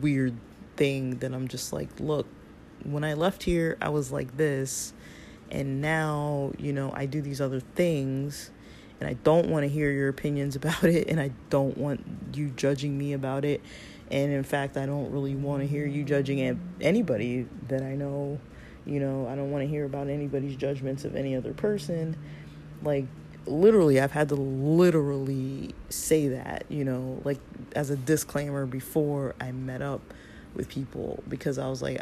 weird thing that i'm just like look when i left here i was like this and now you know i do these other things and i don't want to hear your opinions about it and i don't want you judging me about it and in fact i don't really want to hear you judging anybody that i know you know i don't want to hear about anybody's judgments of any other person. Like literally i've had to literally say that you know like as a disclaimer before i met up with people because i was like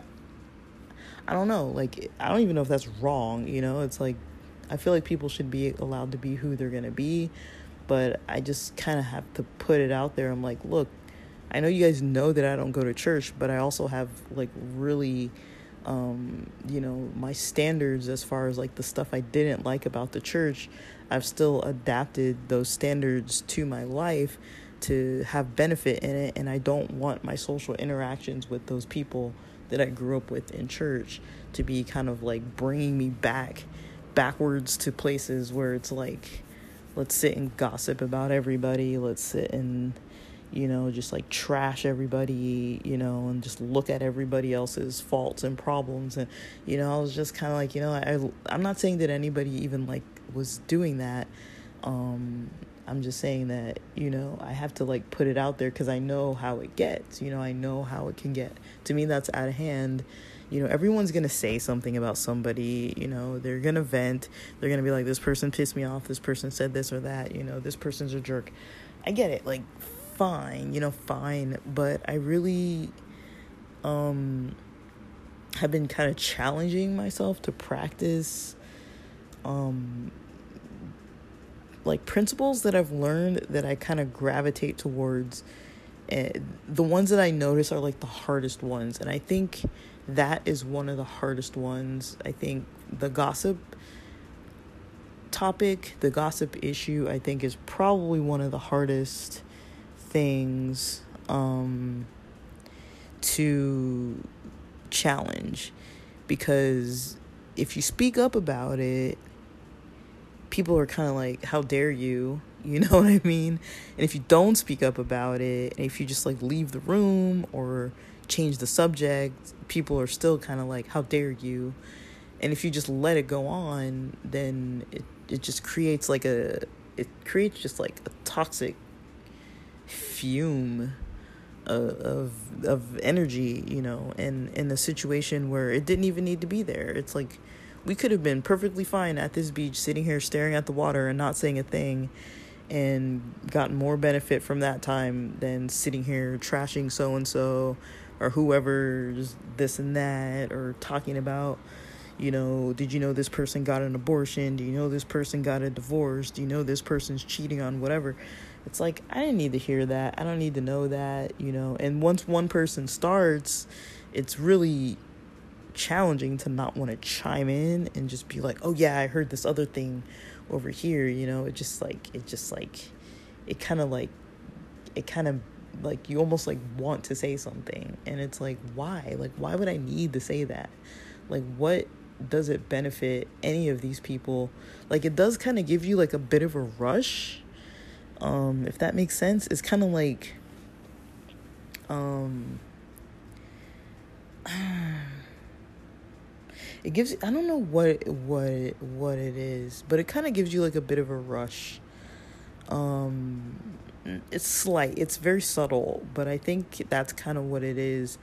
i don't know like i don't even know if that's wrong you know it's like i feel like people should be allowed to be who they're going to be but i just kind of have to put it out there i'm like look i know you guys know that i don't go to church but i also have like really um, you know, my standards as far as like the stuff I didn't like about the church, I've still adapted those standards to my life to have benefit in it. And I don't want my social interactions with those people that I grew up with in church to be kind of like bringing me back backwards to places where it's like, let's sit and gossip about everybody. Let's sit and you know, just like trash everybody, you know, and just look at everybody else's faults and problems. And, you know, I was just kind of like, you know, I, I'm not saying that anybody even like was doing that. Um, I'm just saying that, you know, I have to like put it out there because I know how it gets, you know, I know how it can get. To me, that's out of hand. You know, everyone's going to say something about somebody, you know, they're going to vent. They're going to be like, this person pissed me off. This person said this or that, you know, this person's a jerk. I get it. Like, fine, you know, fine, but I really um have been kind of challenging myself to practice um like principles that I've learned that I kind of gravitate towards and the ones that I notice are like the hardest ones and I think that is one of the hardest ones. I think the gossip topic, the gossip issue, I think is probably one of the hardest things um, to challenge because if you speak up about it, people are kind of like, How dare you? You know what I mean? And if you don't speak up about it, and if you just like leave the room or change the subject, people are still kind of like, How dare you? And if you just let it go on, then it, it just creates like a, it creates just like a toxic fume of, of energy, you know, and in a situation where it didn't even need to be there. It's like we could have been perfectly fine at this beach, sitting here staring at the water and not saying a thing, and gotten more benefit from that time than sitting here trashing so and so or whoever's this and that or talking about you know, did you know this person got an abortion? Do you know this person got a divorce? Do you know this person's cheating on whatever? It's like, I didn't need to hear that. I don't need to know that, you know. And once one person starts, it's really challenging to not want to chime in and just be like, oh, yeah, I heard this other thing over here, you know. It just like, it just like, it kind of like, it kind of like you almost like want to say something and it's like why like why would i need to say that like what does it benefit any of these people like it does kind of give you like a bit of a rush um, if that makes sense. It's kind of like, um, it gives. I don't know what what what it is, but it kind of gives you like a bit of a rush. Um, it's slight. It's very subtle, but I think that's kind of what it is.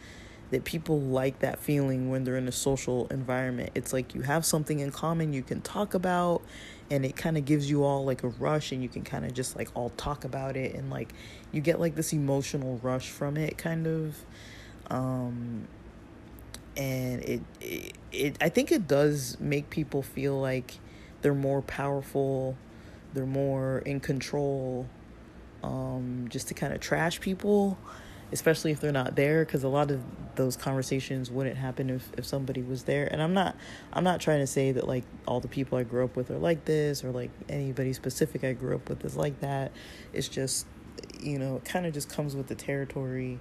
That people like that feeling when they're in a social environment. It's like you have something in common you can talk about and it kind of gives you all like a rush and you can kind of just like all talk about it and like you get like this emotional rush from it kind of um and it, it, it I think it does make people feel like they're more powerful, they're more in control, um, just to kind of trash people, especially if they're not there, because a lot of those conversations wouldn't happen if, if somebody was there. And I'm not I'm not trying to say that like all the people I grew up with are like this or like anybody specific I grew up with is like that. It's just you know, it kind of just comes with the territory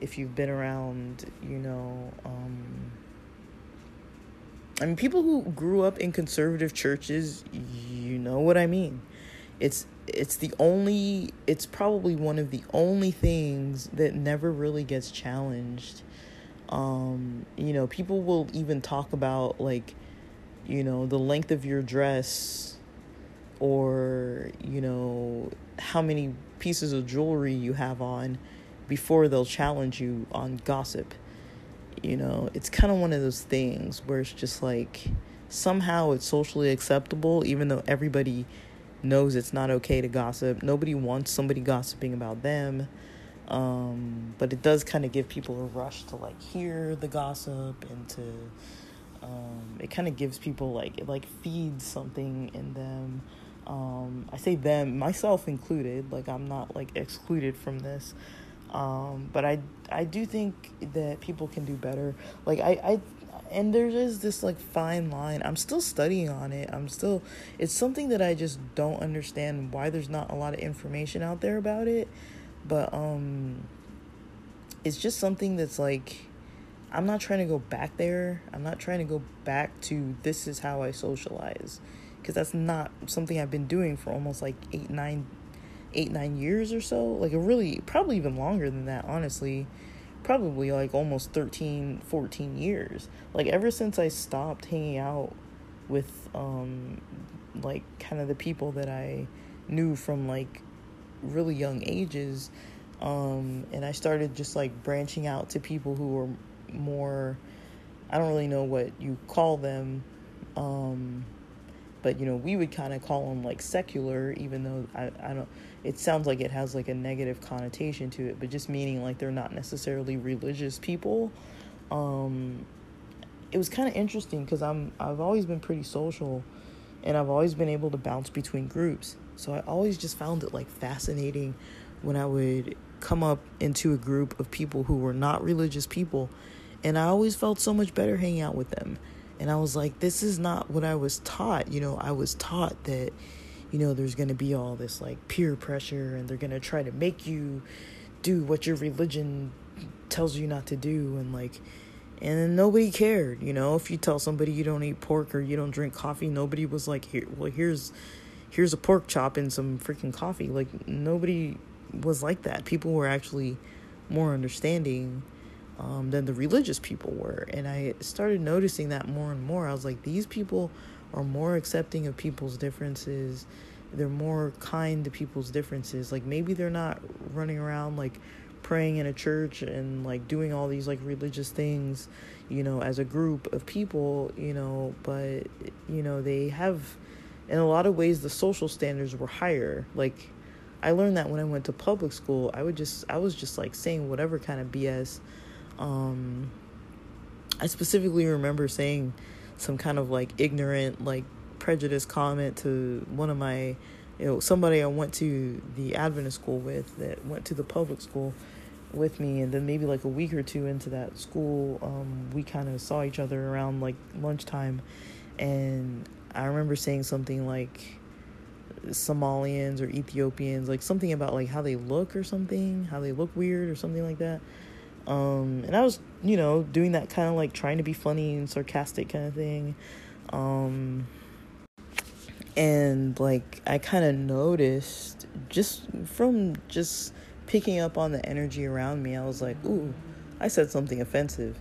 if you've been around, you know, um, I mean, people who grew up in conservative churches, you know what I mean. It's it's the only it's probably one of the only things that never really gets challenged. Um, you know, people will even talk about like, you know, the length of your dress or, you know, how many pieces of jewelry you have on before they'll challenge you on gossip. You know, it's kind of one of those things where it's just like somehow it's socially acceptable, even though everybody knows it's not okay to gossip. Nobody wants somebody gossiping about them. Um, but it does kind of give people a rush to like hear the gossip and to um, it kind of gives people like it like feeds something in them um, i say them myself included like i'm not like excluded from this um, but I I do think that people can do better. Like I I and there is this like fine line. I'm still studying on it. I'm still it's something that I just don't understand why there's not a lot of information out there about it. But um it's just something that's like I'm not trying to go back there. I'm not trying to go back to this is how I socialize because that's not something I've been doing for almost like 8 9 eight nine years or so like a really probably even longer than that honestly. Probably like almost 13 14 years. Like ever since i stopped hanging out with um like kind of the people that i knew from like really young ages um and i started just like branching out to people who were more i don't really know what you call them um but you know we would kind of call them like secular even though I, I don't it sounds like it has like a negative connotation to it but just meaning like they're not necessarily religious people um it was kind of interesting because i'm i've always been pretty social and i've always been able to bounce between groups so i always just found it like fascinating when i would come up into a group of people who were not religious people and i always felt so much better hanging out with them and I was like, this is not what I was taught. You know, I was taught that, you know, there's going to be all this like peer pressure and they're going to try to make you do what your religion tells you not to do. And like, and nobody cared. You know, if you tell somebody you don't eat pork or you don't drink coffee, nobody was like, here, well, here's, here's a pork chop and some freaking coffee. Like, nobody was like that. People were actually more understanding um, than the religious people were. And I started noticing that more and more. I was like, these people are more accepting of people's differences. They're more kind to people's differences. Like maybe they're not running around like praying in a church and like doing all these like religious things, you know, as a group of people, you know, but you know, they have in a lot of ways the social standards were higher. Like I learned that when I went to public school, I would just I was just like saying whatever kind of BS um, I specifically remember saying some kind of like ignorant, like prejudice comment to one of my, you know, somebody I went to the Adventist school with that went to the public school with me and then maybe like a week or two into that school um, we kind of saw each other around like lunchtime. And i remember saying something like somalians or ethiopians like something about like how they look or something how they look weird or something like that um, and I was, you know, doing that kind of like trying to be funny and sarcastic kind of thing. Um, and like I kind of noticed just from just picking up on the energy around me, I was like, ooh, I said something offensive.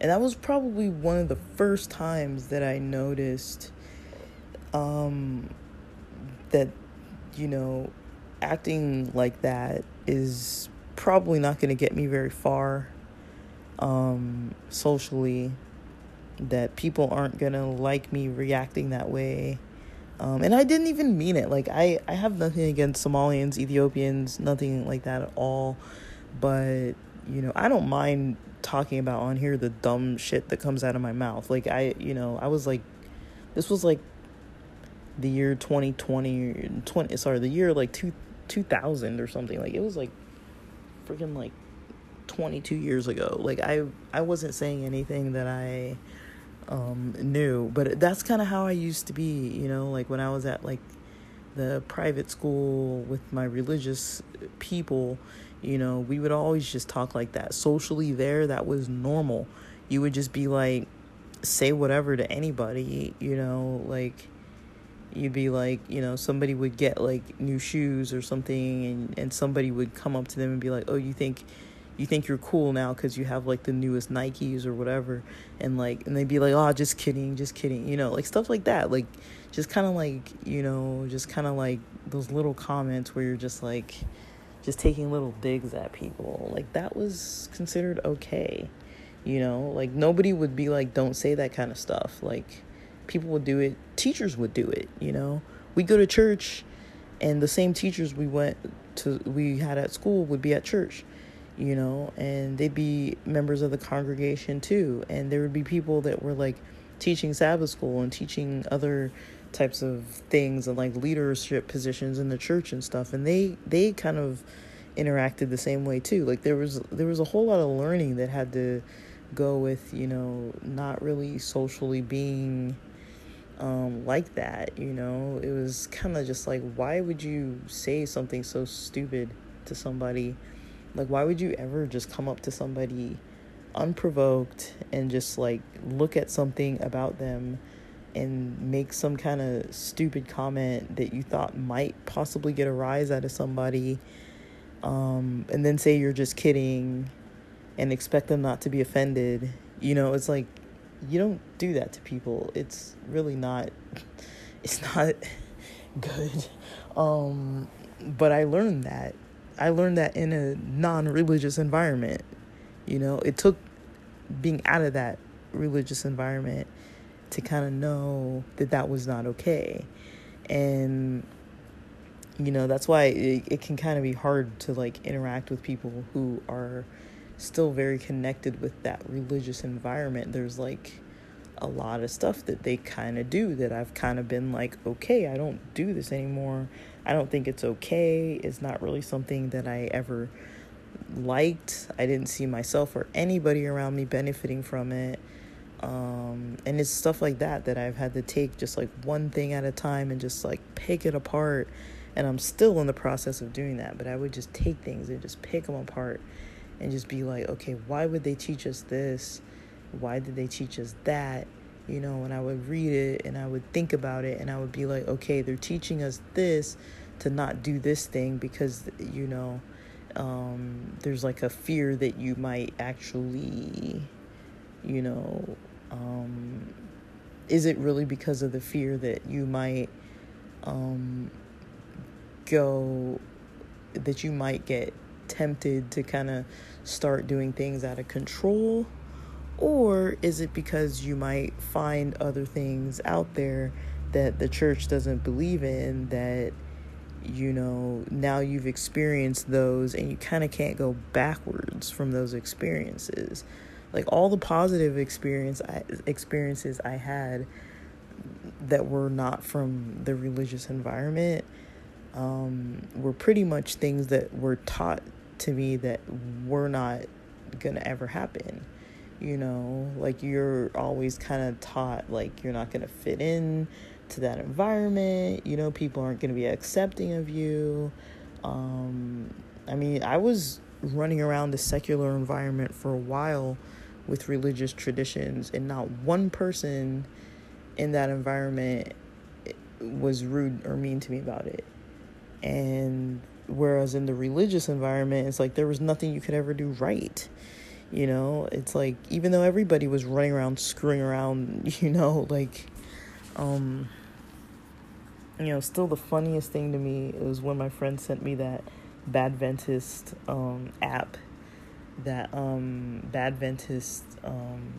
And that was probably one of the first times that I noticed um, that, you know, acting like that is probably not going to get me very far um, socially. That people aren't going to like me reacting that way. Um, and I didn't even mean it. Like I, I have nothing against Somalians, Ethiopians, nothing like that at all. But you know, I don't mind talking about on here the dumb shit that comes out of my mouth. Like I, you know, I was like, this was like the year 2020, 20, sorry, the year like two, 2000 or something. Like it was like freaking like 22 years ago. Like I, I wasn't saying anything that I um, knew, but that's kind of how I used to be, you know, like when I was at like the private school with my religious people, you know, we would always just talk like that. Socially, there, that was normal. You would just be like, say whatever to anybody, you know, like you'd be like, you know, somebody would get like new shoes or something, and, and somebody would come up to them and be like, oh, you think you think you're cool now because you have like the newest Nikes or whatever, and like, and they'd be like, oh, just kidding, just kidding, you know, like stuff like that, like just kind of like, you know, just kind of like those little comments where you're just like, just taking little digs at people, like that was considered okay, you know, like nobody would be like, don't say that kind of stuff, like people would do it, teachers would do it, you know, we go to church, and the same teachers we went to we had at school would be at church you know, and they'd be members of the congregation too. And there would be people that were like teaching Sabbath school and teaching other types of things and like leadership positions in the church and stuff. And they they kind of interacted the same way too. Like there was there was a whole lot of learning that had to go with, you know, not really socially being um, like that, you know. It was kind of just like, why would you say something so stupid to somebody? Like, why would you ever just come up to somebody unprovoked and just like look at something about them and make some kind of stupid comment that you thought might possibly get a rise out of somebody um, and then say you're just kidding and expect them not to be offended? You know, it's like you don't do that to people. It's really not it's not good. Um, but I learned that I learned that in a non religious environment. You know, it took being out of that religious environment to kind of know that that was not okay. And, you know, that's why it, it can kind of be hard to like interact with people who are still very connected with that religious environment. There's like, a lot of stuff that they kind of do that I've kind of been like, okay, I don't do this anymore. I don't think it's okay. It's not really something that I ever liked. I didn't see myself or anybody around me benefiting from it. Um, and it's stuff like that that I've had to take just like one thing at a time and just like pick it apart. And I'm still in the process of doing that, but I would just take things and just pick them apart and just be like, okay, why would they teach us this? why did they teach us that? You know, and I would read it and I would think about it and I would be like, okay, they're teaching us this to not do this thing because, you know, um, there's like a fear that you might actually, you know, um, is it really because of the fear that you might um, go, that you might get tempted to kind of start doing things out of control? Or is it because you might find other things out there that the church doesn't believe in that you know now you've experienced those and you kind of can't go backwards from those experiences like all the positive experience experiences I had that were not from the religious environment um, were pretty much things that were taught to me that were not gonna ever happen you know? Like you're always kind of taught like you're not going to fit in to that environment you know? People aren't going to be accepting of you. Um i mean i was running around the secular environment for a while with religious traditions and not one person in that environment was rude or mean to me about it. And whereas in the religious environment it's like there was nothing you could ever do right you know, it's like even though everybody was running around screwing around, you know, like um you know, still the funniest thing to me is when my friend sent me that Badventist um app that um Badventist um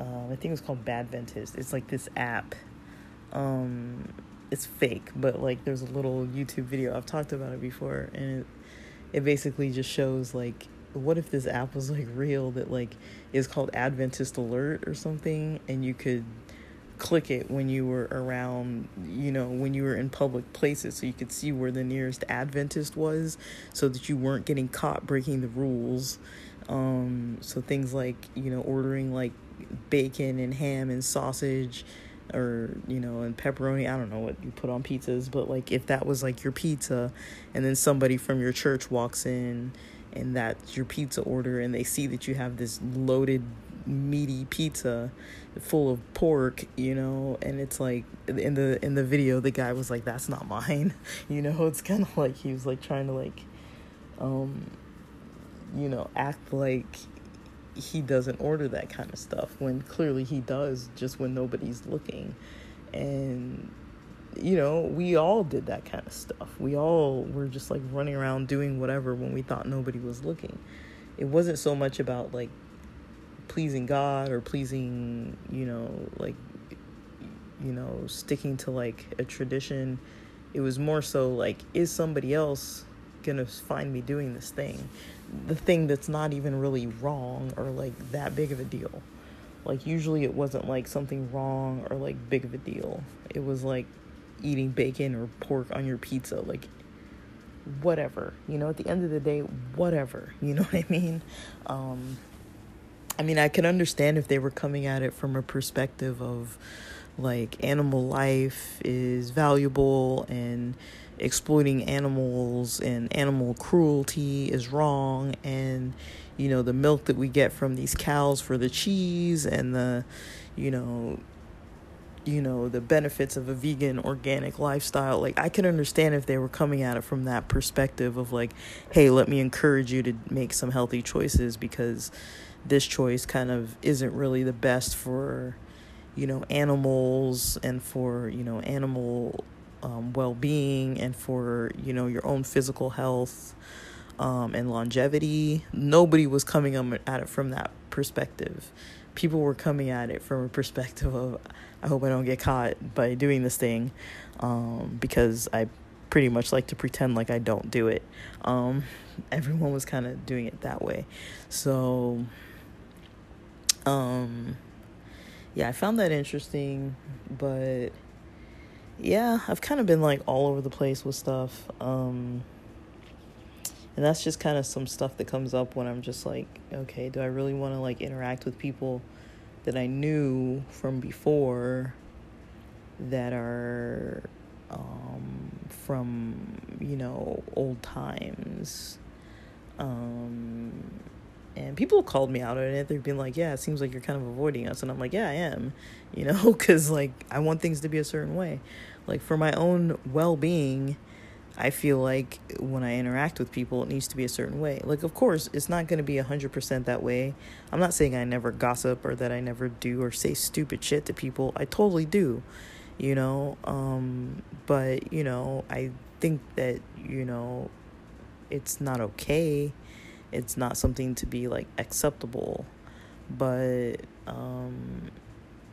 uh, I think it's called Badventist. It's like this app Um, it's fake, but like there's a little YouTube video I've talked about it before, and it it basically just shows like what if this app was like real that like is called Adventist Alert or something, and you could click it when you were around, you know, when you were in public places so you could see where the nearest Adventist was so that you weren't getting caught breaking the rules. Um, so things like, you know, ordering like bacon and ham and sausage or you know and pepperoni i don't know what you put on pizzas but like if that was like your pizza and then somebody from your church walks in and that's your pizza order and they see that you have this loaded meaty pizza full of pork you know and it's like in the in the video the guy was like that's not mine. You know it's kind of like he was like trying to like um you know act like he doesn't order that kind of stuff when clearly he does just when nobody's looking. And you know we all did that kind of stuff. We all were just like running around doing whatever when we thought nobody was looking. It wasn't so much about like pleasing god or pleasing you know like you know sticking to like a tradition. It was more so like is somebody else gonna find me doing this thing the thing that's not even really wrong or like that big of a deal. Like usually it wasn't like something wrong or like big of a deal. It was like eating bacon or pork on your pizza like whatever. You know, at the end of the day, whatever. You know what I mean? Um I mean, I can understand if they were coming at it from a perspective of like animal life is valuable and exploiting animals and animal cruelty is wrong. And you know the milk that we get from these cows for the cheese and the you know you know the benefits of a vegan organic lifestyle. Like i can understand if they were coming at it from that perspective of like hey let me encourage you to make some healthy choices because this choice kind of isn't really the best for you know animals and for you know animal um, well-being and for you know your own physical health um, and longevity nobody was coming at it from that perspective. People were coming at it from a perspective of i hope i don't get caught by doing this thing um, because i pretty much like to pretend like i don't do it. Um, everyone was kind of doing it that way. So um yeah i found that interesting but yeah, I've kind of been like all over the place with stuff. Um, and that's just kind of some stuff that comes up when I'm just like, okay, do I really want to like interact with people that I knew from before that are um, from, you know, old times? Um, and people called me out on it. They've been like, "Yeah, it seems like you're kind of avoiding us," and I'm like, "Yeah, I am," you know, because like I want things to be a certain way. Like for my own well-being, I feel like when I interact with people, it needs to be a certain way. Like, of course, it's not going to be 100% that way. I'm not saying I never gossip or that I never do or say stupid shit to people. I totally do, you know. Um, but, you know, I think that, you know, it's not okay it's not something to be like acceptable. But um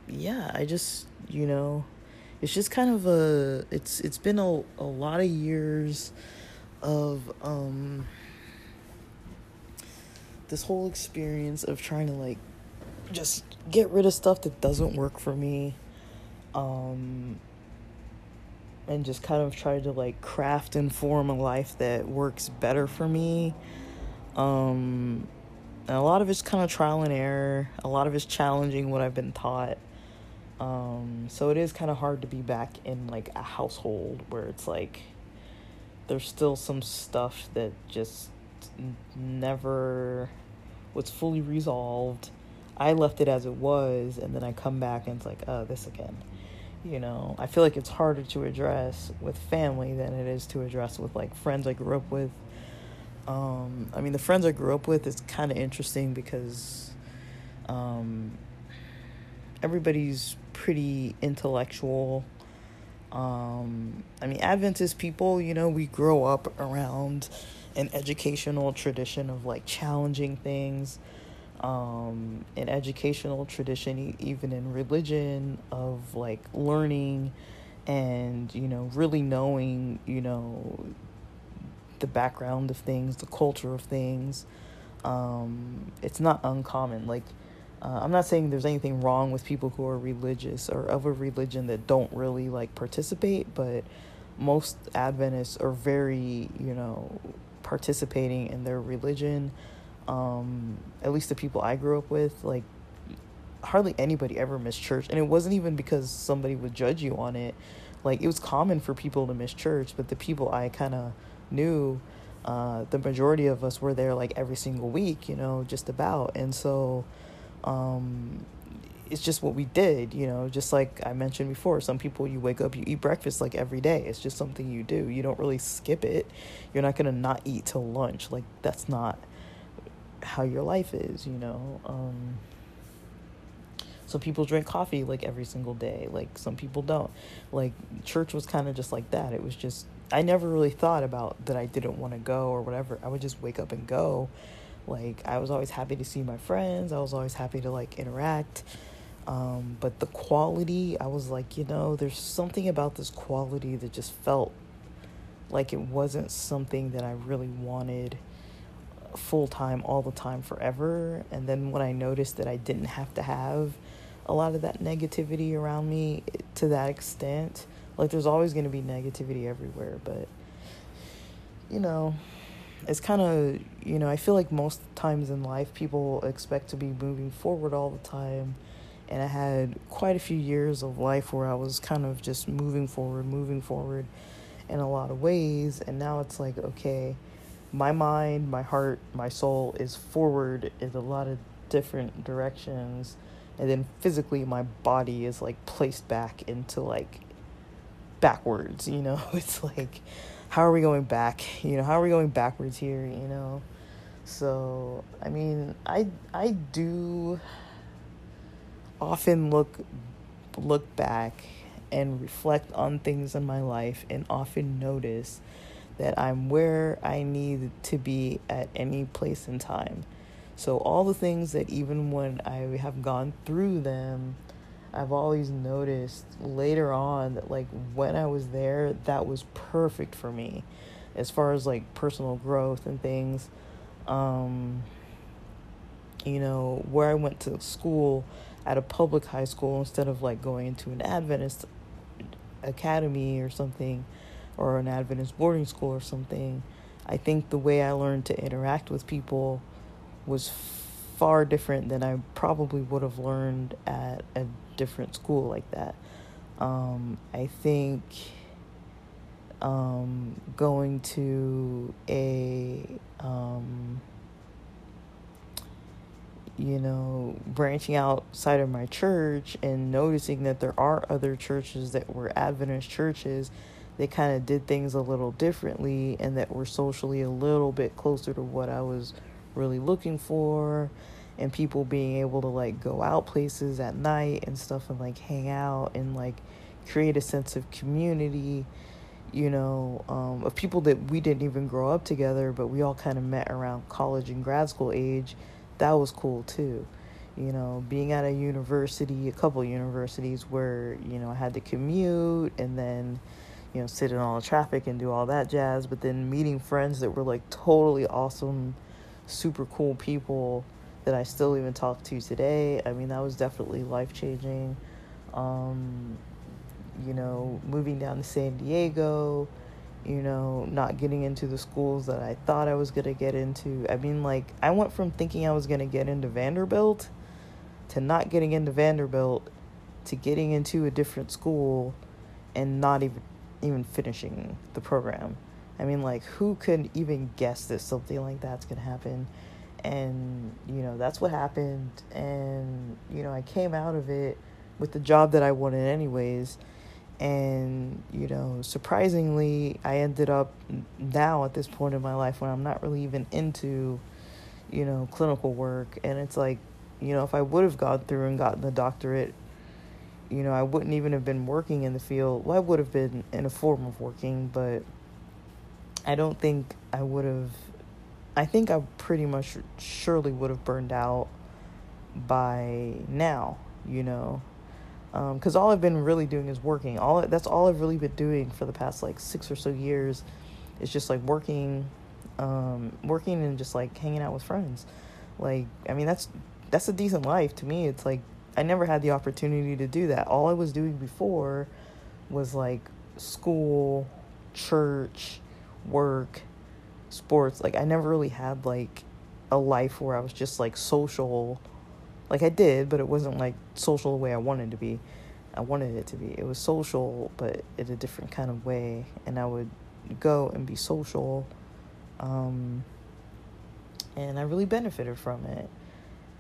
yeah i just you know it's just kind of a it's it's been a, a lot of years of um this whole experience of trying to like just get rid of stuff that doesn't work for me um and just kind of try to like craft and form a life that works better for me um, and a lot of it's kind of trial and error. A lot of it's challenging what I've been taught. Um, so it is kind of hard to be back in like a household where it's like there's still some stuff that just never was fully resolved. I left it as it was, and then I come back and it's like, oh, this again. You know, I feel like it's harder to address with family than it is to address with like friends I grew up with um, I mean, the friends I grew up with is kind of interesting because um, everybody's pretty intellectual. Um, I mean, Adventist people, you know, we grow up around an educational tradition of like challenging things. um, an educational tradition, even in religion, of like learning and, you know, really knowing, you know, the background of things, the culture of things. Um, it's not uncommon. Like, uh, I'm not saying there's anything wrong with people who are religious or of a religion that don't really like participate, but most Adventists are very, you know, participating in their religion. Um, at least the people I grew up with, like hardly anybody ever missed church, and it wasn't even because somebody would judge you on it. Like it was common for people to miss church, but the people I kind of knew, uh, the majority of us were there like every single week, you know, just about, and so um, it's just what we did, you know, just like I mentioned before. Some people you wake up, you eat breakfast like every day. It's just something you do. You don't really skip it. You're not going to not eat till lunch. Like that's not how your life is, you know. Um some people drink coffee like every single day. Like some people don't. Like church was kind of just like that. It was just I never really thought about that I didn't want to go or whatever. I would just wake up and go. Like I was always happy to see my friends. I was always happy to like interact um, but the quality, I was like, you know, there's something about this quality that just felt like it wasn't something that I really wanted full time, all the time, forever. And then when I noticed that I didn't have to have a lot of that negativity around me to that extent, like there's always going to be negativity everywhere, but you know, it's kind of, you know, I feel like most times in life people expect to be moving forward all the time and I had quite a few years of life where I was kind of just moving forward, moving forward in a lot of ways. And now it's like, okay, my mind, my heart, my soul is forward in a lot of different directions. And then physically, my body is like placed back into like backwards, you know? It's like, how are we going back? You know, how are we going backwards here, you know? So, I mean, I I do often look look back and reflect on things in my life and often notice that I'm where I need to be at any place in time. So all the things that even when I have gone through them, I've always noticed later on that like when I was there, that was perfect for me as far as like personal growth and things. Um you know, where I went to school, at a public high school instead of like going into an Adventist academy or something or an Adventist boarding school or something. I think the way I learned to interact with people was far different than I probably would have learned at a different school like that. Um, I think um, going to a um, you know, branching outside of my church and noticing that there are other churches that were Adventist churches they kind of did things a little differently and that were socially a little bit closer to what I was really looking for and people being able to like go out places at night and stuff and like hang out and like create a sense of community you know um, of people that we didn't even grow up together but we all kind of met around college and grad school age that was cool too. You know, being at a university, a couple universities where, you know, I had to commute and then, you know, sit in all the traffic and do all that jazz, but then meeting friends that were like totally awesome, super cool people that I still even talk to today. I mean, that was definitely life changing. Um, you know, moving down to San Diego, you know, not getting into the schools that I thought I was going to get into. I mean, like, I went from thinking I was going to get into Vanderbilt to not getting into Vanderbilt to getting into a different school and not even even finishing the program. I mean, like, who could even guess that something like that's going to happen? And, you know, that's what happened. And, you know, I came out of it with the job that I wanted, anyways. And you know surprisingly i ended up now at this point in my life when i'm not really even into you know clinical work. And it's like you know if i would have gone through and gotten the doctorate you know i wouldn't even have been working in the field. Well i would have been in a form of working but i don't think i would have i think i pretty much surely would have burned out by now, you know. Because um, all I've been really doing is working. All that's all I've really been doing for the past like six or so years. Is just like working, um, working and just like hanging out with friends. Like I mean that's that's a decent life to me. It's like I never had the opportunity to do that. All I was doing before was like school, church, work, sports. Like I never really had like a life where I was just like social. Like I did, but it wasn't like social the way I wanted to be. I wanted it to be. It was social, but in a different kind of way. And I would go and be social. Um, and I really benefited from it.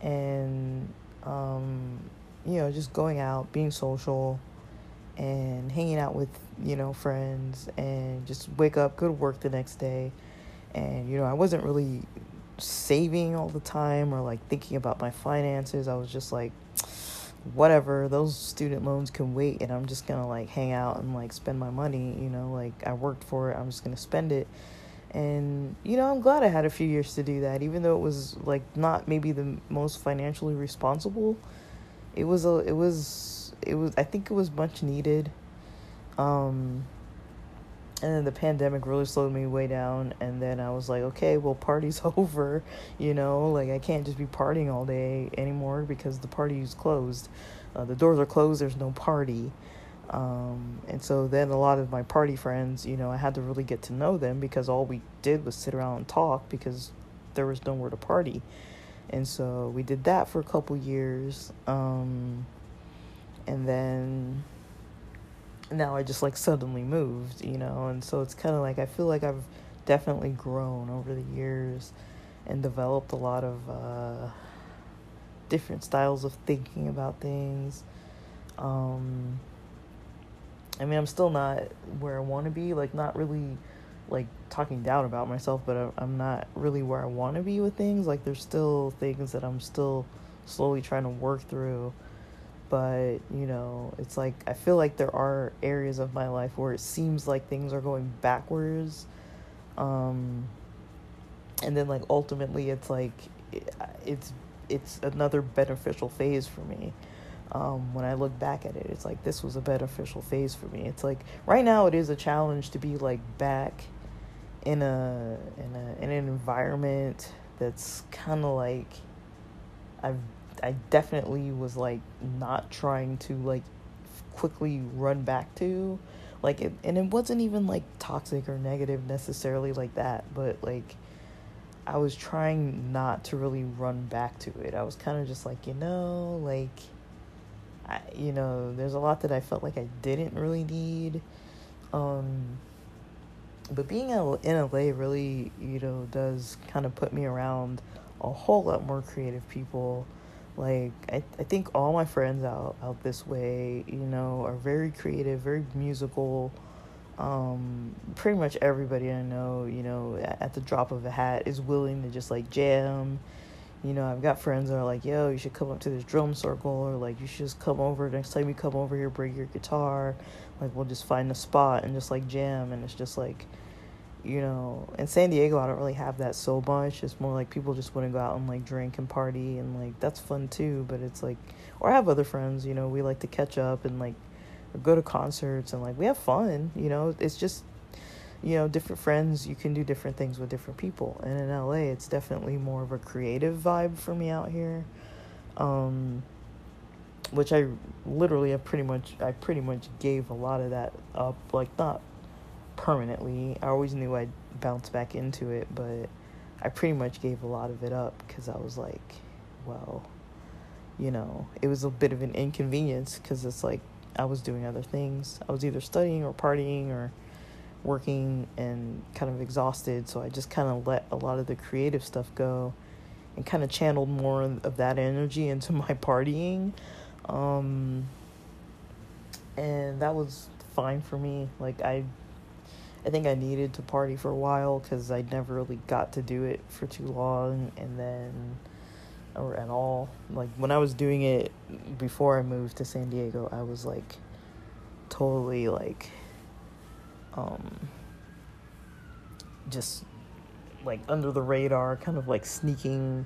And um, you know, just going out, being social, and hanging out with, you know, friends, and just wake up, go to work the next day. And, you know, I wasn't really saving all the time or like thinking about my finances. I was just like, whatever, those student loans can wait, and I'm just gonna like hang out and like spend my money, you know, like I worked for it, I'm just gonna spend it. And you know i'm glad i had a few years to do that. Even though it was like not maybe the most financially responsible it was a it was it was i think it was much needed. Um and then the pandemic really slowed me way down and then i was like okay well party's over you know like i can't just be partying all day anymore because the party's closed uh, the doors are closed there's no party um, and so then a lot of my party friends, you know, I had to really get to know them because all we did was sit around and talk because there was nowhere to party. And so we did that for a couple years. Um, and then now I just like suddenly moved, you know, and so it's kind of like I feel like I've definitely grown over the years and developed a lot of uh, different styles of thinking about things. Um, I mean, I'm still not where I want to be. Like, not really like talking down about myself, but I'm not really where I want to be with things. Like, there's still things that I'm still slowly trying to work through. But, you know, it's like I feel like there are areas of my life where it seems like things are going backwards. Um, and then, like, ultimately, it's like it's it's another beneficial phase for me um, when I look back at it, it's like this was a beneficial phase for me. It's like right now it is a challenge to be like back in a in a in an environment that's kind of like I've I definitely was like not trying to like quickly run back to like it, and it wasn't even like toxic or negative necessarily like that but like I was trying not to really run back to it. I was kind of just like, you know, like I, you know, there's a lot that I felt like I didn't really need. Um, but being in LA really, you know, does kind of put me around a whole lot more creative people. Like I, I think all my friends out out this way, you know, are very creative, very musical. Um, pretty much everybody I know, you know, at, at the drop of a hat is willing to just like jam you know, I've got friends that are like, yo, you should come up to this drum circle, or like, you should just come over. Next time you come over here, bring your guitar. Like, we'll just find a spot and just like jam. And it's just like, you know, in San Diego, I don't really have that so much. It's more like people just want to go out and like drink and party, and like, that's fun too. But it's like, or I have other friends, you know, we like to catch up and like go to concerts and like, we have fun, you know, it's just, you know, different friends, you can do different things with different people. And in LA, it's definitely more of a creative vibe for me out here. Um, which I literally have pretty much I pretty much gave a lot of that up, like not permanently. I always knew I'd bounce back into it, but I pretty much gave a lot of it up because I was like, well, you know, it was a bit of an inconvenience because it's like I was doing other things. I was either studying or partying or working and kind of exhausted, so I just kind of let a lot of the creative stuff go and kind of channeled more of that energy into my partying. Um, and that was fine for me. Like I I think I needed to party for a while cuz I never really got to do it for too long and then or at all. Like when I was doing it before I moved to San Diego, I was like totally like um, just like under the radar, kind of like sneaking,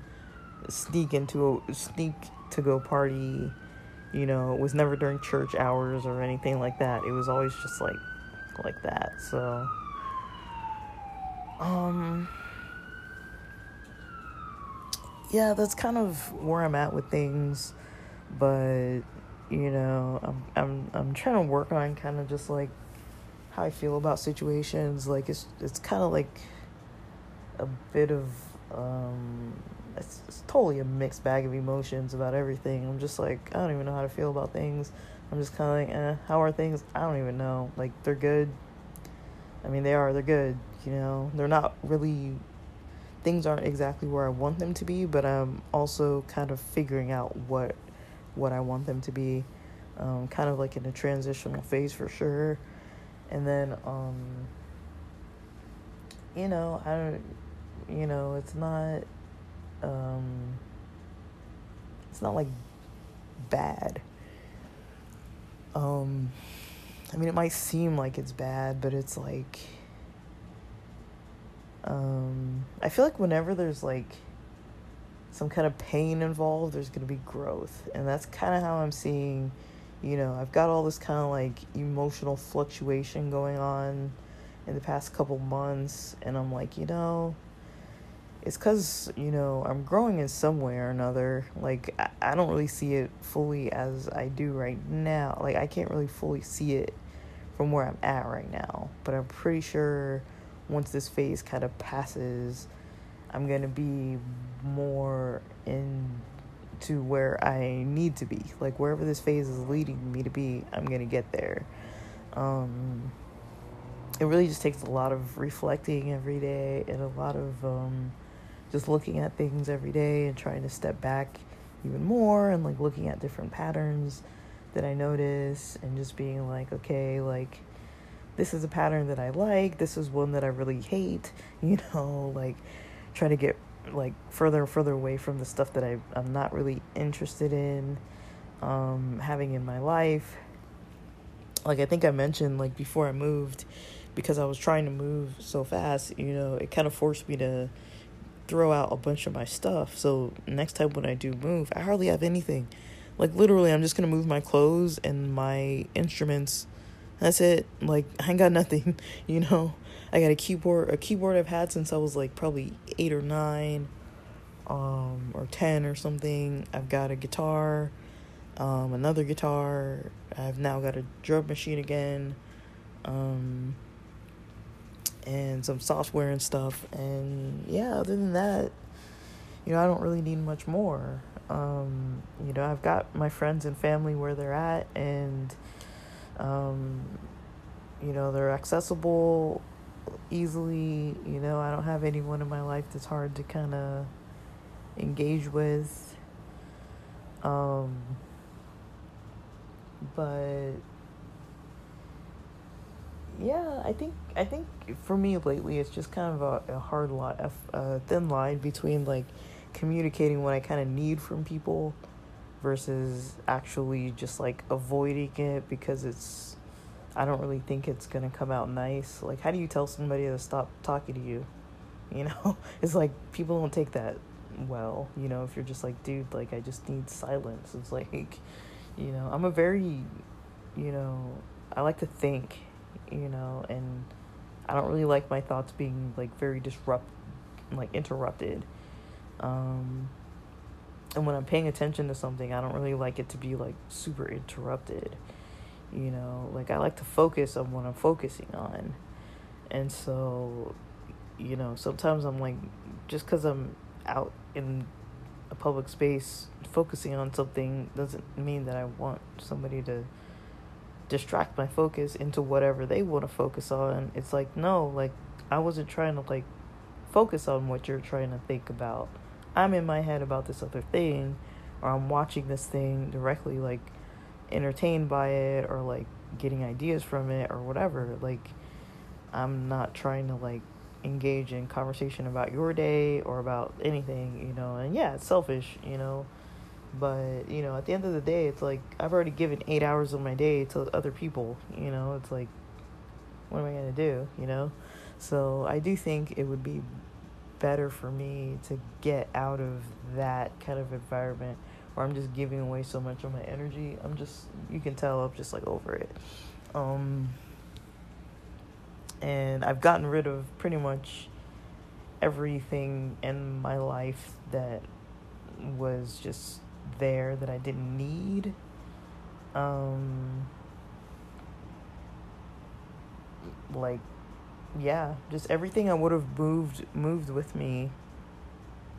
sneak into a, sneak to go party. You know, it was never during church hours or anything like that. It was always just like like that. So um yeah, that's kind of where I'm at with things, but you know, I'm I'm I'm trying to work on kind of just like how I feel about situations. Like it's it's kind of like a bit of um it's, it's totally a mixed bag of emotions about everything. I'm just like I don't even know how to feel about things. I'm just kind of like, eh, how are things? I don't even know. Like they're good. I mean, they are. They're good. You know, they're not really. Things aren't exactly where I want them to be, but I'm also kind of figuring out what what I want them to be. Um, kind of like in a transitional phase for sure. And then, um, you know, I don't, you know, it's not, um, it's not like bad. Um, I mean, it might seem like it's bad, but it's like, um, I feel like whenever there's like some kind of pain involved, there's going to be growth. And that's kind of how I'm seeing, you know, I've got all this kind of like emotional fluctuation going on in the past couple months. And I'm like, you know, it's because, you know, I'm growing in some way or another. Like, I, I don't really see it fully as I do right now. Like, I can't really fully see it from where I'm at right now. But I'm pretty sure once this phase kind of passes, I'm to be more in to where I need to be. Like wherever this phase is leading me to be, I'm to get there. Um it really just takes a lot of reflecting every day and a lot of um just looking at things every day and trying to step back even more and like looking at different patterns that I notice and just being like, okay, like this is a pattern that I like, this is one that I really hate, you know, like try to get like further and further away from the stuff that I, I'm not really interested in um, having in my life. Like I think I mentioned like before I moved, because I was trying to move so fast, you know, it kind of forced me to throw out a bunch of my stuff. So next time when I do move, I hardly have anything. Like literally, I'm just gonna move my clothes and my instruments. That's it. Like I ain't got nothing, you know. I got a keyboard, a keyboard I've had since I was like probably eight or nine, um, or ten or something. I've got a guitar, um, another guitar. I've now got a drum machine again, um, and some software and stuff. And yeah, other than that, you know, I don't really need much more. Um, you know, I've got my friends and family where they're at, and um, you know, they're accessible easily. You know, I don't have anyone in my life that's hard to kind of engage with. Um, but yeah, I think I think for me lately, it's just kind of a, a hard line, a, a thin line between like communicating what I kind of need from people versus actually just like avoiding it because it's I don't really think it's gonna come out nice. Like, how do you tell somebody to stop talking to you? You know, it's like people don't take that well. You know, if you're just like, dude, like I just need silence. It's like, you know, I'm a very, you know, I like to think, you know, and I don't really like my thoughts being like very disrupt, like interrupted. Um, and when I'm paying attention to something, I don't really like it to be like super interrupted you know like i like to focus on what i'm focusing on and so you know sometimes i'm like just because i'm out in a public space focusing on something doesn't mean that i want somebody to distract my focus into whatever they want to focus on it's like no like i wasn't trying to like focus on what you're trying to think about i'm in my head about this other thing or i'm watching this thing directly like entertained by it or like getting ideas from it or whatever. Like, I'm not trying to like engage in conversation about your day or about anything, you know. And yeah, it's selfish, you know. But, you know, at the end of the day, it's like I've already given eight hours of my day to other people, you know. It's like, what am I going to do, you know? So I do think it would be better for me to get out of that kind of environment where I'm just giving away so much of my energy. I'm just you can tell I'm just like over it. Um and I've gotten rid of pretty much everything in my life that was just there that I didn't need. Um like yeah, just everything I would have moved moved with me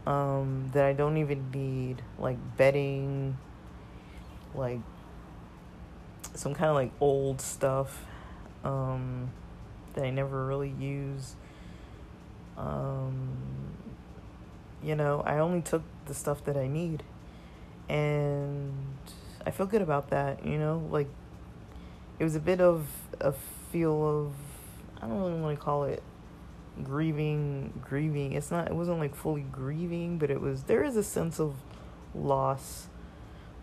um, that I don't even need, like bedding, like some kind of like old stuff um, that I never really use. Um, you know, I only took the stuff that I need, and I feel good about that. You know, like it was a bit of a feel of I don't really want to call it grieving grieving. It's not it wasn't like fully grieving but it was there is a sense of loss.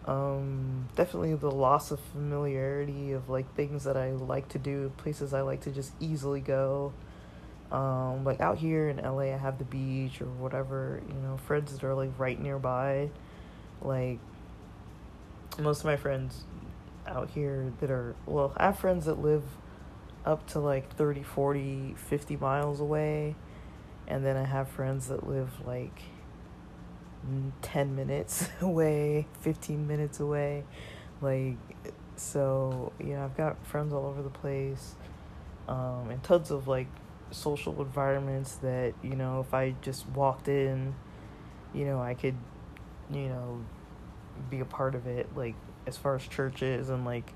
Um definitely the loss of familiarity of like things that i like to do places i like to just easily go. Um like out here in la i have the beach or whatever you know friends that are like right nearby like most of my friends out here that are well i have friends that live up to like 30, 40, 50 miles away. And then I have friends that live like 10 minutes away, 15 minutes away. Like, so, you know, I've got friends all over the place. Um, and tons of like social environments that, you know, if I just walked in, you know, I could, you know, be a part of it. Like, as far as churches and like,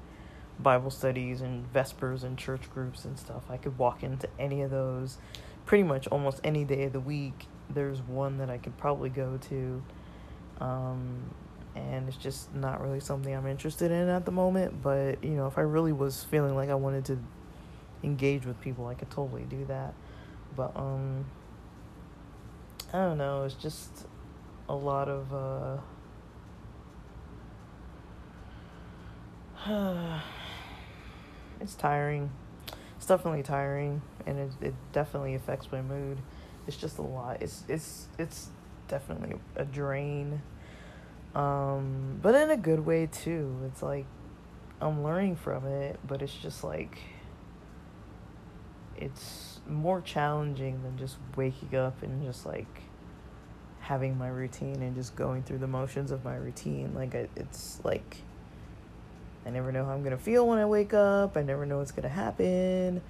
Bible studies and Vespers and church groups and stuff. I could walk into any of those pretty much almost any day of the week. There's one that I could probably go to. Um, and it's just not really something I'm interested in at the moment. But, you know, if I really was feeling like I wanted to engage with people, I could totally do that. But, um, I don't know, it's just a lot of, uh, it's tiring. It's definitely tiring, and it it definitely affects my mood. It's just a lot. It's it's it's definitely a drain. Um, but in a good way too. It's like I'm learning from it, but it's just like it's more challenging than just waking up and just like having my routine and just going through the motions of my routine. Like it's like I never know how I'm going to feel when I wake up. I never know what's going to happen.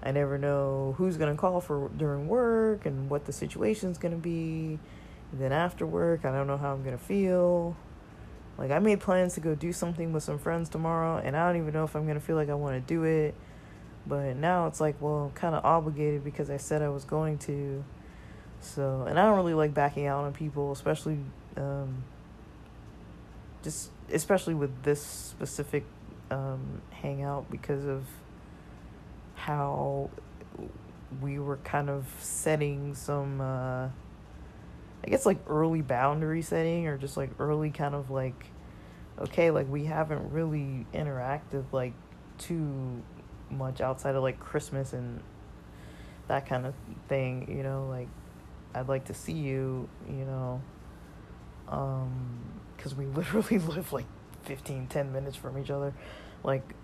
I never know who's going to call for during work and what the situation's going to be. And then after work, I don't know how I'm going to feel. Like I made plans to go do something with some friends tomorrow and I don't even know if I'm going to feel like I want to do it. But now it's like, well, I'm kind of obligated because I said I was going to. So, and I don't really like backing out on people, especially um, just especially with this specific um, hangout because of how we were kind of setting some uh, I guess like early boundary setting or just like early kind of like okay like we haven't really interacted like too much outside of like Christmas and that kind of thing you know like I'd like to see you you know um because we literally live like 15, 10 minutes from each other. Like,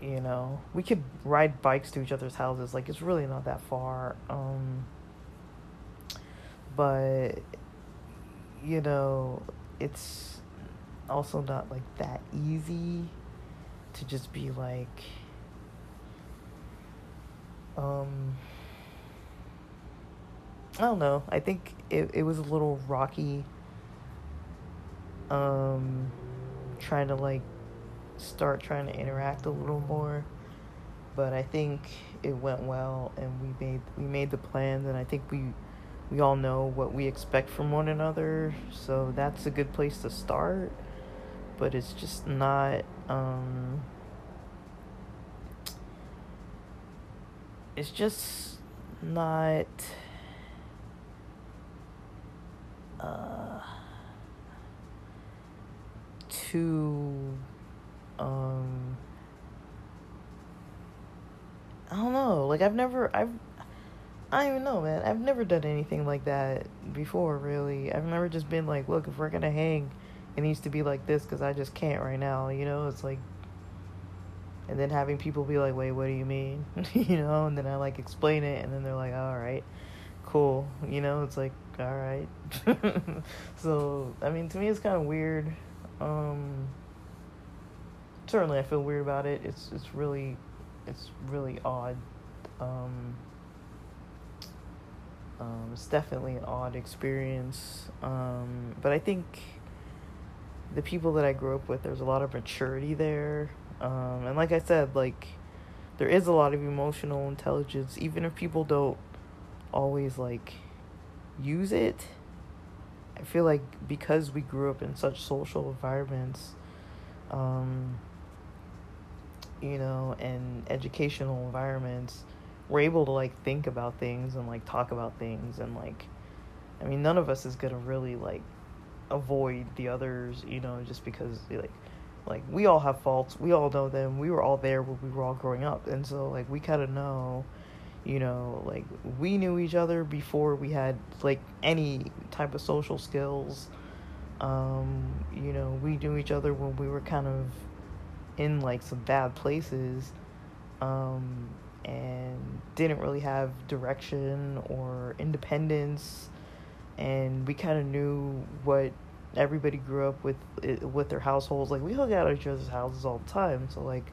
you know, we could ride bikes to each other's houses. Like, it's really not that far. Um, but, you know, it's also not like that easy to just be like, um, I don't know. I think it, it was a little rocky um, trying to like start trying to interact a little more. But I think it went well, and we made we made the plans, and I think we we all know what we expect from one another, so that's a good place to start. But it's just not. Um, it's just not. Uh, um I don't know. Like I've never I've I don't even know, man. I've never done anything like that before, really. I've never just been like, look, if we're gonna hang, it needs to be like this because I just can't right now. You know, it's like, and then having people be like, wait, what do you mean? you know, and then I like explain it, and then they're like, all right, cool. You know, it's like, all right. so, I mean, to me, it's kind of weird. Um, certainly, I feel weird about it. It's it's really, it's really odd. Um, um, it's definitely an odd experience. Um, but I think the people that I grew up with, there's a lot of maturity there. Um, and like I said, like there is a lot of emotional intelligence, even if people don't always like use it. I feel like because we grew up in such social environments, um, you know, and educational environments, we're able to like think about things and like talk about things and like, I mean, none of us is gonna really like avoid the others, you know, just because like like we all have faults. We all know them. We were all there when we were all growing up. And so like we kind of know, you know, like we knew each other before we had like any type of social skills. Um, you know, we knew each other when we were kind of in like some bad places. Um, and didn't really have direction or independence and we kind of knew what everybody grew up with with their households. Like we hung out at each other's houses all the time, so like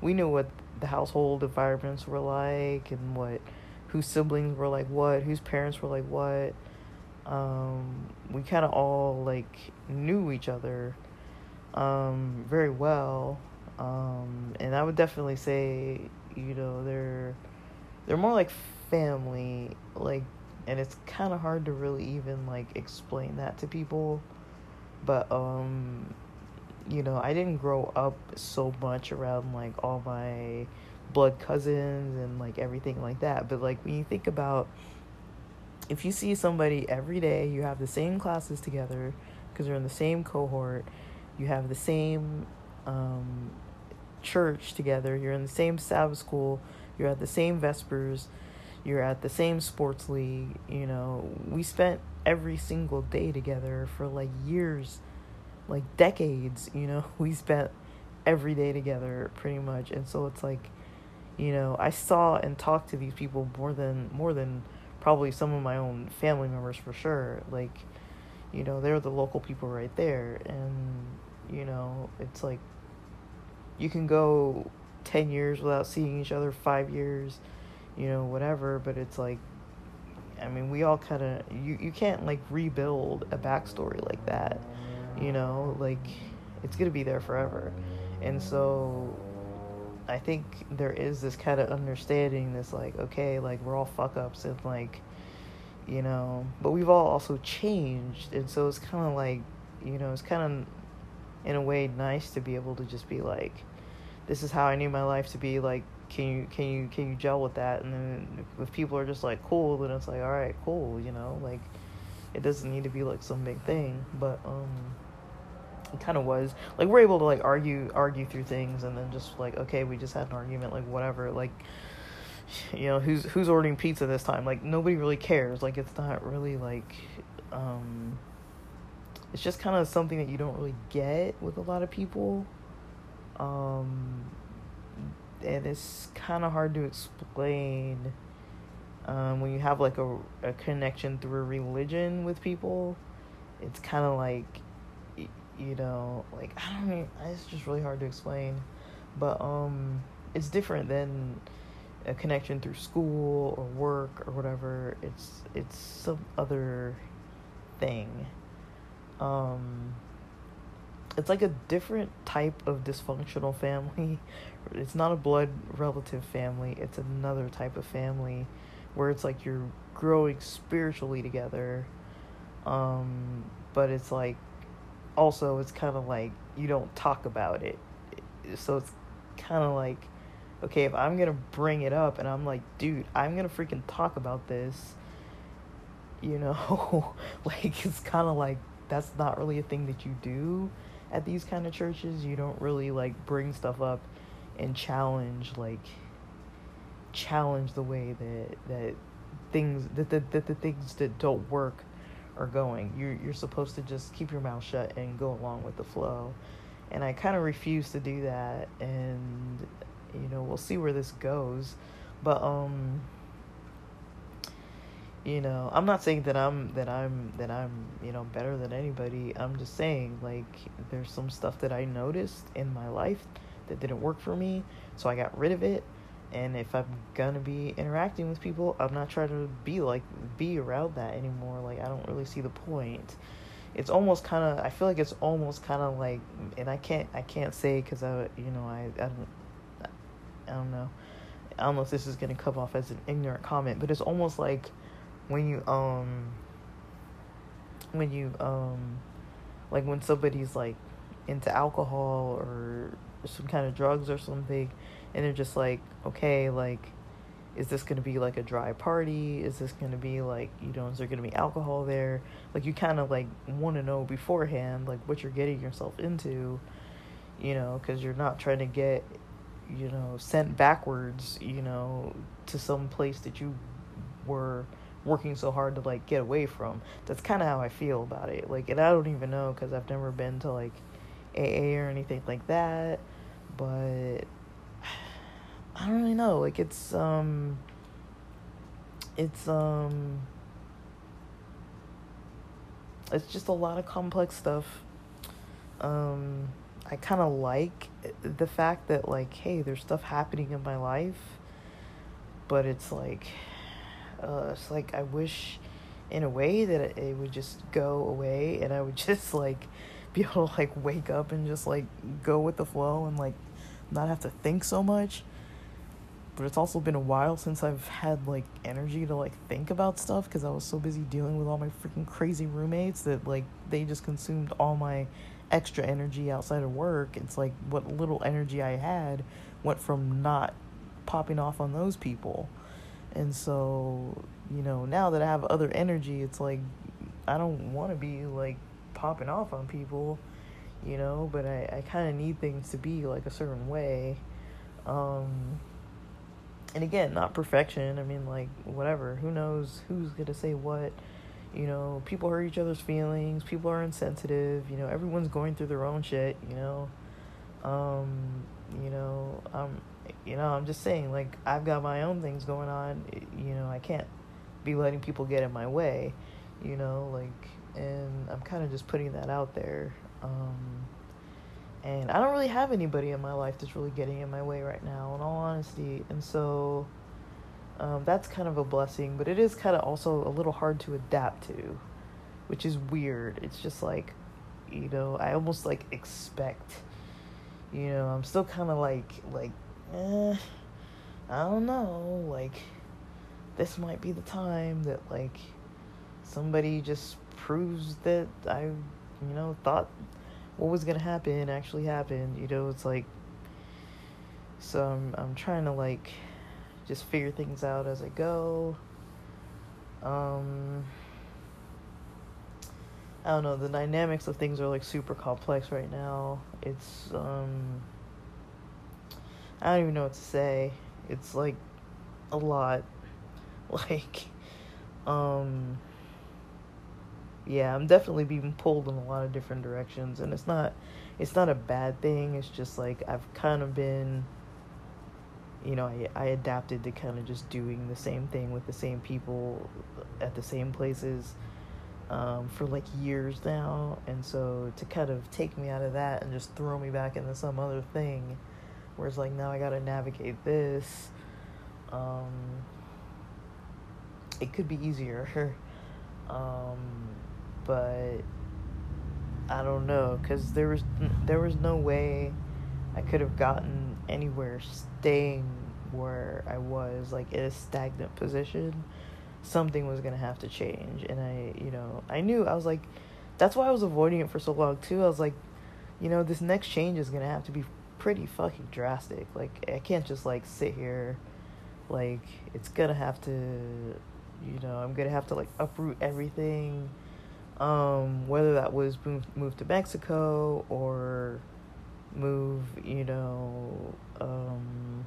we knew what the household environments were like and what whose siblings were like what, whose parents were like what. Um, we kind of all like knew each other um, very well, um, and I would definitely say you know they're they're more like family like and it's kind of hard to really even like explain that to people but um you know i didn't grow up so much around like all my blood cousins and like everything like that but like when you think about if you see somebody every day you have the same classes together because you're in the same cohort you have the same um, church together you're in the same sabbath school you're at the same vespers you're at the same sports league, you know. We spent every single day together for like years, like decades, you know. We spent every day together pretty much. And so it's like, you know, I saw and talked to these people more than more than probably some of my own family members for sure. Like, you know, they're the local people right there and you know, it's like you can go 10 years without seeing each other, 5 years you know, whatever, but it's like I mean, we all kind of you you can't like rebuild a backstory like that. You know, like it's going to be there forever. And so I think there is this kind of understanding this like okay, like we're all fuck ups and like you know, but we've all also changed. And so it's kind of like, you know, it's kind of in a way nice to be able to just be like this is how I need my life to be like can you can you can you gel with that? And then if people are just like cool then it's like all right cool you know like it doesn't need to be like some big thing. But um kind of was. Like we're able to like argue argue through things and then just like okay we just had an argument like whatever like you know who's who's ordering pizza this time? Like nobody really cares. Like it's not really like um it's just kind of something that you don't really get with a lot of people. Um and it's kind of hard to explain um, when you have like a, a connection through religion with people. It's kind of like you know like i don't mean it's just really hard to explain but um it's different than a connection through school or work or whatever it's it's some other thing um it's like a different type of dysfunctional family. It's not a blood relative family, it's another type of family where it's like you're growing spiritually together. Um, but it's like also it's kind of like you don't talk about it. So it's kind of like okay, if I'm going to bring it up and I'm like, dude, I'm going to freaking talk about this, you know, like it's kind of like that's not really a thing that you do at these kind of churches you don't really like bring stuff up and challenge like challenge the way that that things that the, that the things that don't work are going. You're you're supposed to just keep your mouth shut and go along with the flow. And I kind of refuse to do that and you know, we'll see where this goes. But um you know, I'm not saying that I'm that I'm that I'm, you know, better than anybody. I'm just saying like there's some stuff that I noticed in my life that didn't work for me, so I got rid of it and if I'm gonna be interacting with people, I'm not trying to be like be around that anymore. Like I don't really see the point. It's almost kind of I feel like it's almost kind of like, and I can't I can't say because I you know I I don't I don't know I don't know if this is gonna come off as an ignorant comment, but it's almost like when you um when you um like when somebody's like into alcohol or some kind of drugs or something and they're just like okay like is this going to be like a dry party? Is this going to be like you know is there going to be alcohol there? Like you kind of like want to know beforehand like what you're getting yourself into you know because you're not trying to get you know sent backwards you know to some place that you were working so hard to like get away from. That's kind of how i feel about it. Like and i don't even know because i've never been to like aa or anything like that but I don't really know. Like it's um it's um it's just a lot of complex stuff. Um I kind of like the fact that like hey, there's stuff happening in my life, but it's like uh it's like I wish in a way that it would just go away and I would just like be able to like wake up and just like go with the flow and like not have to think so much but it's also been a while since I've had like energy to like think about stuff because I was so busy dealing with all my freaking crazy roommates that like they just consumed all my extra energy outside of work. It's like what little energy I had went from not popping off on those people. And so, you know, now that I have other energy, it's like I don't want to be like popping off on people, you know, but I, I kind of need things to be like a certain way. Um, and again, not perfection. I mean, like, whatever. Who knows who's going to say what? You know, people hurt each other's feelings. People are insensitive. You know, everyone's going through their own shit, you know. Um, you know, I'm, you know, I'm just saying, like, I've got my own things going on. You know, I can't be letting people get in my way, you know, like, and I'm kind of just putting that out there. Um, and I don't really have anybody in my life that's really getting in my way right now, in all honesty. And so um, that's kind of a blessing, but it is kind of also a little hard to adapt to, which is weird. It's just like, you know, I almost like expect, you know, I'm still kind of like, like, eh, I don't know, like, this might be the time that, like, somebody just proves that I, you know, thought what was gonna happen actually happened. You know, it's like so I'm I'm trying to like just figure things out as I go. Um I don't know, the dynamics of things are like super complex right now. It's um I don't even know what to say. It's like a lot. Like um yeah, I'm definitely being pulled in a lot of different directions, and it's not, it's not a bad thing. It's just like I've kind of been, you know, I I adapted to kind of just doing the same thing with the same people at the same places, um, for like years now, and so to kind of take me out of that and just throw me back into some other thing, where it's like now I got to navigate this. Um, it could be easier. um, but I don't know because there was there was no way I could have gotten anywhere staying where I was like in a stagnant position. Something was gonna have to change, and I, you know, I knew I was like, that's why I was avoiding it for so long too. I was like, you know, this next change is gonna have to be pretty fucking drastic. Like I can't just like sit here, like it's gonna have to, you know, I'm gonna have to like uproot everything um, whether that was move, move to Mexico or move, you know, um,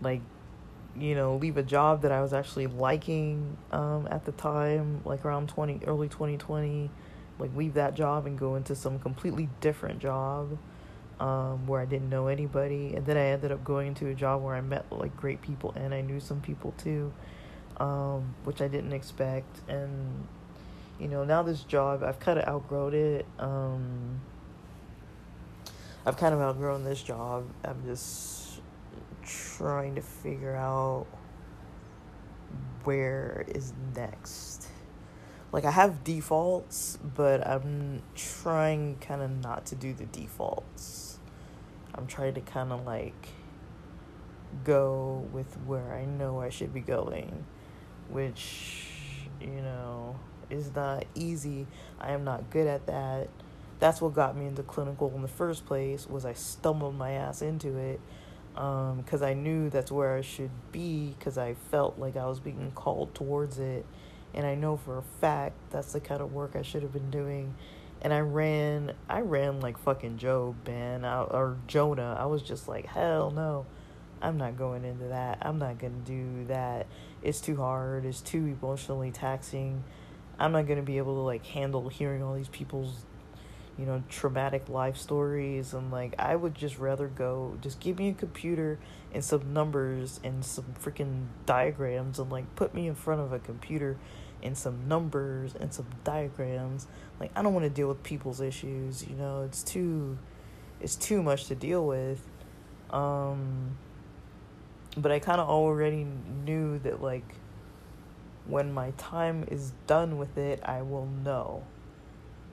like you know, leave a job that I was actually liking um, at the time, like around 20, early 2020, like leave that job and go into some completely different job um, where I didn't know anybody. And then I ended up going into a job where I met like great people and I knew some people too, um, which I didn't expect. And, you know, now this job, I've kind of outgrown it. Um, I've kind of outgrown this job. I'm just trying to figure out where is next. Like I have defaults, but I'm trying kind of not to do the defaults. I'm trying to kind of like go with where I know I should be going, which you know is not easy. I am not good at that. That's what got me into clinical in the first place. Was I stumbled my ass into it because um, I knew that's where I should be because I felt like I was being called towards it. And I know for a fact that's the kind of work I should have been doing. And I ran, I ran like fucking Job, I, or Jonah. I was just like, hell no, I'm not going into that. I'm not gonna do that. It's too hard. It's too emotionally taxing. I'm not gonna be able to like handle hearing all these people's you know, traumatic life stories. And like, I would just rather go, just give me a computer and some numbers and some freaking diagrams and like put me in front of a computer and some numbers and some diagrams. Like, I don't want to deal with people's issues, you know, it's too, it's too much to deal with. Um, but I kind of already knew that like when my time is done with it, I will know.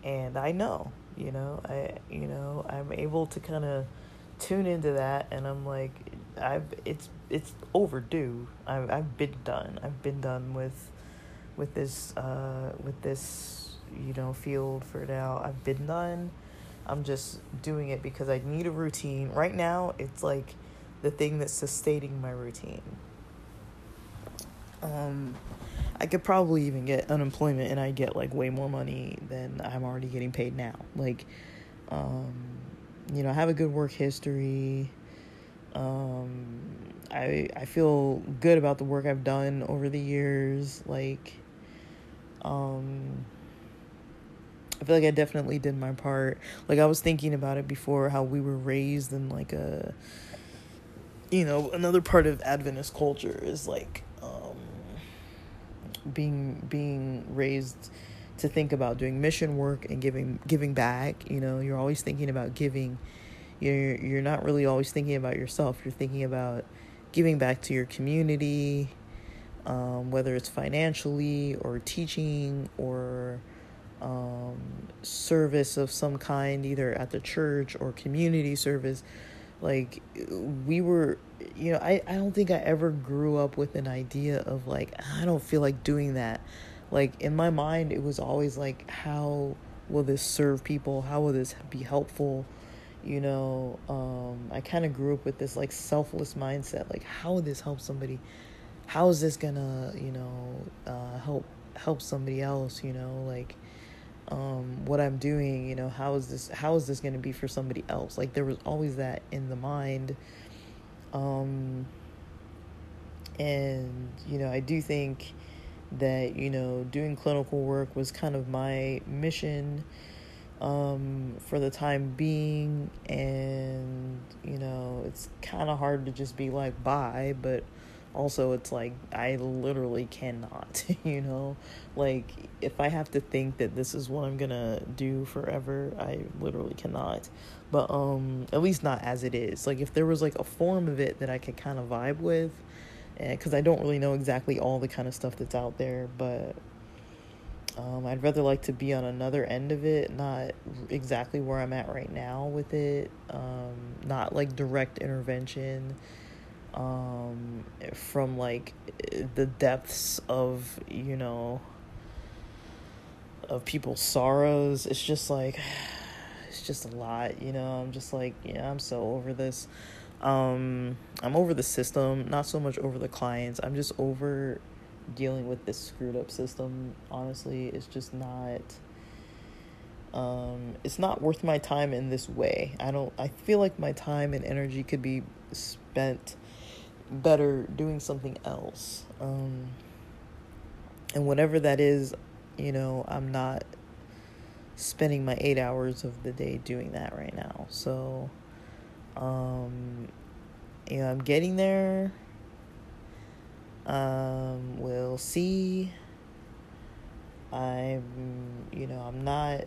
And I know you know i you know i'm able to kind of tune into that and i'm like i've it's it's overdue. I've, I've been done. I've been done with with this uh with this you know field for now. I've been done. I'm just doing it because i need a routine. Right now it's like the thing that's sustaining my routine um I could probably even get unemployment and I get like way more money than I'm already getting paid now. Like, um, you know, I have a good work history. Um, I I feel good about the work I've done over the years. Like, um, I feel like I definitely did my part. Like I was thinking about it before, how we were raised in like a, you know, another part of Adventist culture is like being being raised to think about doing mission work and giving giving back you know? You're always thinking about giving. You're you're not really always thinking about yourself. You're thinking about giving back to your community um, whether it's financially or teaching or um, service of some kind either at the church or community service like we were you know I, I don't think i ever grew up with an idea of like i don't feel like doing that. Like in my mind it was always like how will this serve people? How will this be helpful? You know um, i kind of grew up with this like selfless mindset like how would this help somebody? How is this gonna you know uh, help help somebody else you know? Like um, what I'm doing, you know, how is this how is this going to be for somebody else? Like there was always that in the mind. Um, and you know, I do think that, you know, doing clinical work was kind of my mission um, for the time being and you know, it's kind of hard to just be like bye, but also it's like I literally cannot, you know? Like if I have to think that this is what I'm to do forever, I literally cannot. But um at least not as it is. Like if there was like a form of it that I could kind of vibe with because I don't really know exactly all the kind of stuff that's out there, but um, I'd rather like to be on another end of it, not exactly where I'm at right now with it, um, not like direct intervention um, from like the depths of you know of people's sorrows. It's just like it's just a lot you know? I'm just like yeah i'm so over this. Um i'm over the system not so much over the clients. I'm just over dealing with this screwed up system. Honestly it's just not um it's not worth my time in this way. I don't i feel like my time and energy could be spent better doing something else. Um, and whatever that is, you know, I'm not spending my eight hours of the day doing that right now. So, um, you know, I'm getting there. Um, we'll see. I'm, you know, I'm not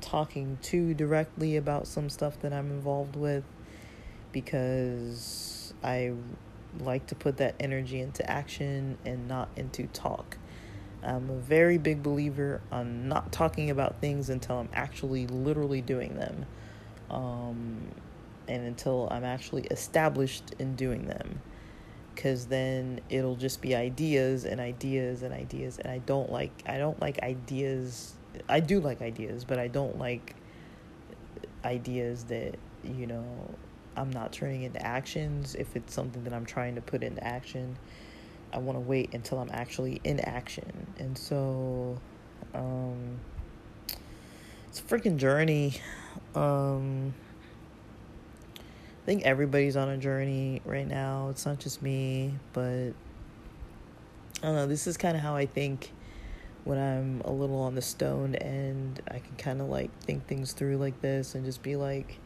talking too directly about some stuff that I'm involved with because I like to put that energy into action and not into talk. I'm a very big believer on not talking about things until I'm actually literally doing them. Um, and until I'm actually established in doing them. Because then it'll just be ideas and ideas and ideas. And I don't like, I don't like ideas. I do like ideas, but I don't like ideas that, you know, I'm not turning into actions. If it's something that I'm trying to put into action, I want to wait until I'm actually in action. And so, um, it's a freaking journey. Um, I think everybody's on a journey right now. It's not just me, but I don't know. This is kind of how I think when I'm a little on the stone and I can kind of like think things through like this and just be like,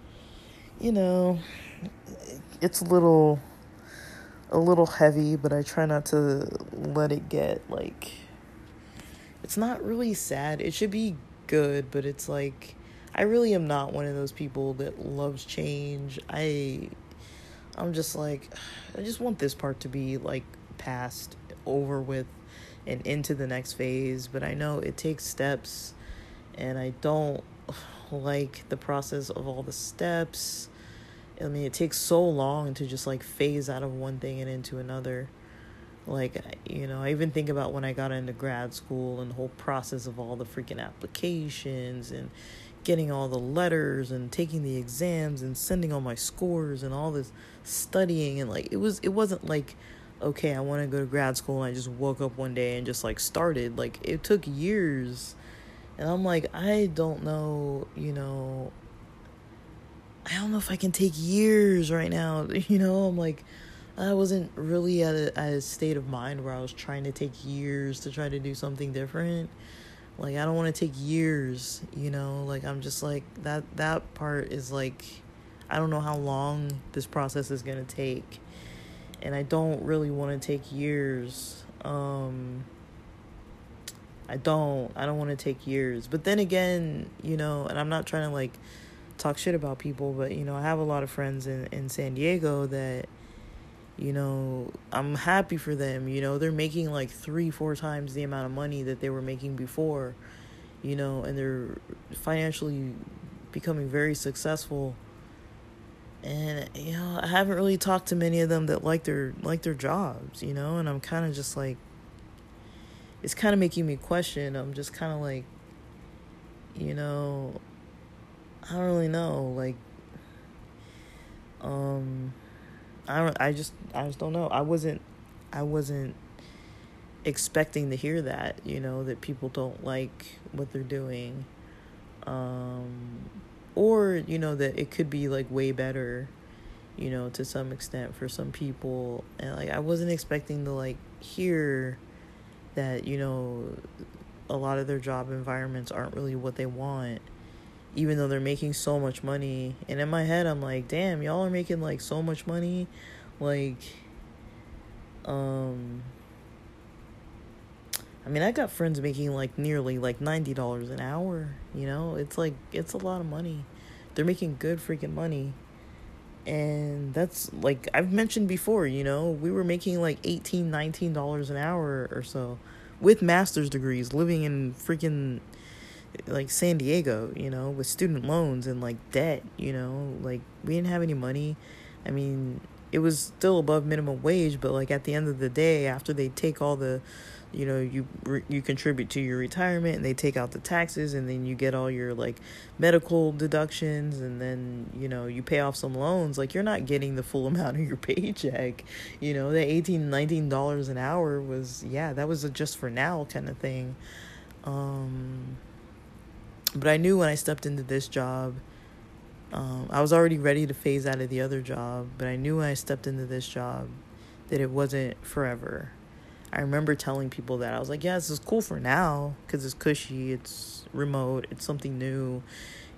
you know, it's a little a little heavy, but I try not to let it get like it's not really sad. It should be good, but it's like I really am not one of those people that loves change. I I'm just like I just want this part to be like past, over with and into the next phase, but I know it takes steps and I don't like the process of all the steps I mean, it takes so long to just like phase out of one thing and into another. Like, you know, I even think about when I got into grad school and the whole process of all the freaking applications and getting all the letters and taking the exams and sending all my scores and all this studying and like it was it wasn't like okay, I want to go to grad school and I just woke up one day and just like started. Like it took years. And I'm like, I don't know, you know, I don't know if I can take years right now. You know, I'm like, I wasn't really at a, at a state of mind where I was trying to take years to try to do something different. Like, I don't want to take years, you know, like, I'm just like, that, that part is like, I don't know how long this process is going to take. And I don't really want to take years. Um, I don't. I don't want to take years. But then again, you know, and I'm not trying to like talk shit about people, but you know, I have a lot of friends in in San Diego that you know, I'm happy for them, you know, they're making like 3 4 times the amount of money that they were making before, you know, and they're financially becoming very successful. And you know, I haven't really talked to many of them that like their like their jobs, you know, and I'm kind of just like it's kind of making me question. I'm just kind of like you know, I don't really know. Like, um, I don't. I just. I just don't know. I wasn't. I wasn't expecting to hear that. You know that people don't like what they're doing, um, or you know that it could be like way better. You know, to some extent for some people, and like I wasn't expecting to like hear that. You know, a lot of their job environments aren't really what they want even though they're making so much money. And in my head, I'm like, damn, y'all are making like so much money. Like, um, I mean, I got friends making like nearly like $90 an hour, you know? It's like, it's a lot of money. They're making good freaking money. And that's like I've mentioned before, you know, we were making like 18 $19 an hour or so with master's degrees living in freaking like San Diego, you know, with student loans and like debt, you know, like we didn't have any money. I mean, it was still above minimum wage, but like at the end of the day, after they take all the, you know, you you contribute to your retirement and they take out the taxes and then you get all your like medical deductions and then, you know, you pay off some loans, like you're not getting the full amount of your paycheck. You know, the 18 19 dollars an hour was yeah, that was a just for now kind of thing. Um but I knew when I stepped into this job, um, I was already ready to phase out of the other job, but I knew when I stepped into this job that it wasn't forever. I remember telling people that I was like, yeah, this is cool for now because it's cushy, it's remote, it's something new,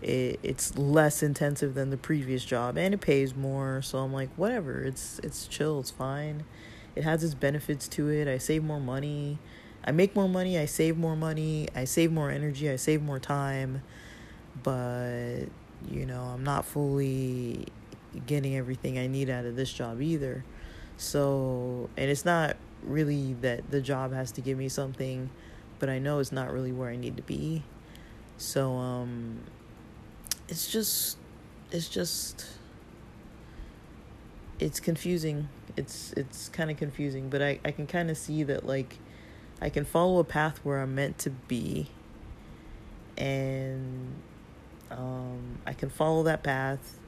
it, it's less intensive than the previous job, and it pays more. So I'm like, whatever, it's it's chill, it's fine. It has its benefits to it. I save more money. I make more money, I save more money, I save more energy, I save more time. But, you know, I'm not fully getting everything I need out of this job either. So, and it's not really that the job has to give me something, but I know it's not really where I need to be. So, um, it's just, it's just, it's confusing. It's, it's kind of confusing, but I, I can kind of see that, like, I can follow a path where I'm meant to be, and um, I can follow that path,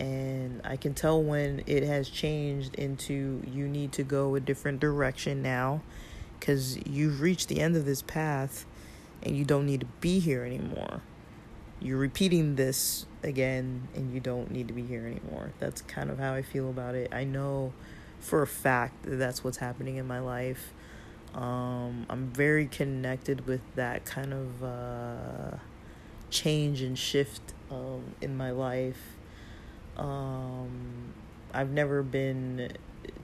and I can tell when it has changed into you need to go a different direction now because you've reached the end of this path and you don't need to be here anymore. You're repeating this again and you don't need to be here anymore. That's kind of how I feel about it. I know for a fact that that's what's happening in my life. Um, I'm very connected with that kind of uh, change and shift um, in my life. Um, I've never been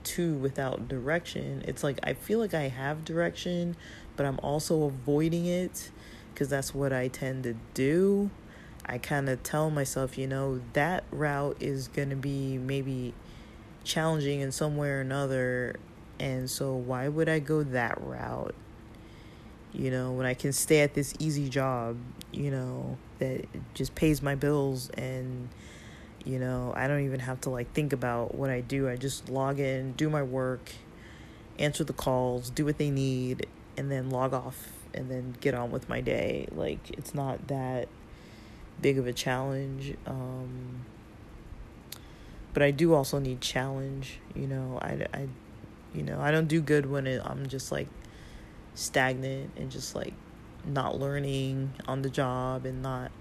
too without direction. It's like I feel like I have direction, but I'm also avoiding it because that's what I tend to do. I kind of tell myself, you know, that route is going to be maybe challenging in some way or another and so, why would I go that route? You know, when I can stay at this easy job, you know, that just pays my bills and, you know, I don't even have to like think about what I do. I just log in, do my work, answer the calls, do what they need, and then log off and then get on with my day. Like, it's not that big of a challenge. Um, but I do also need challenge, you know. I, I you know, I don't do good when it, I'm just like stagnant and just like not learning on the job and not,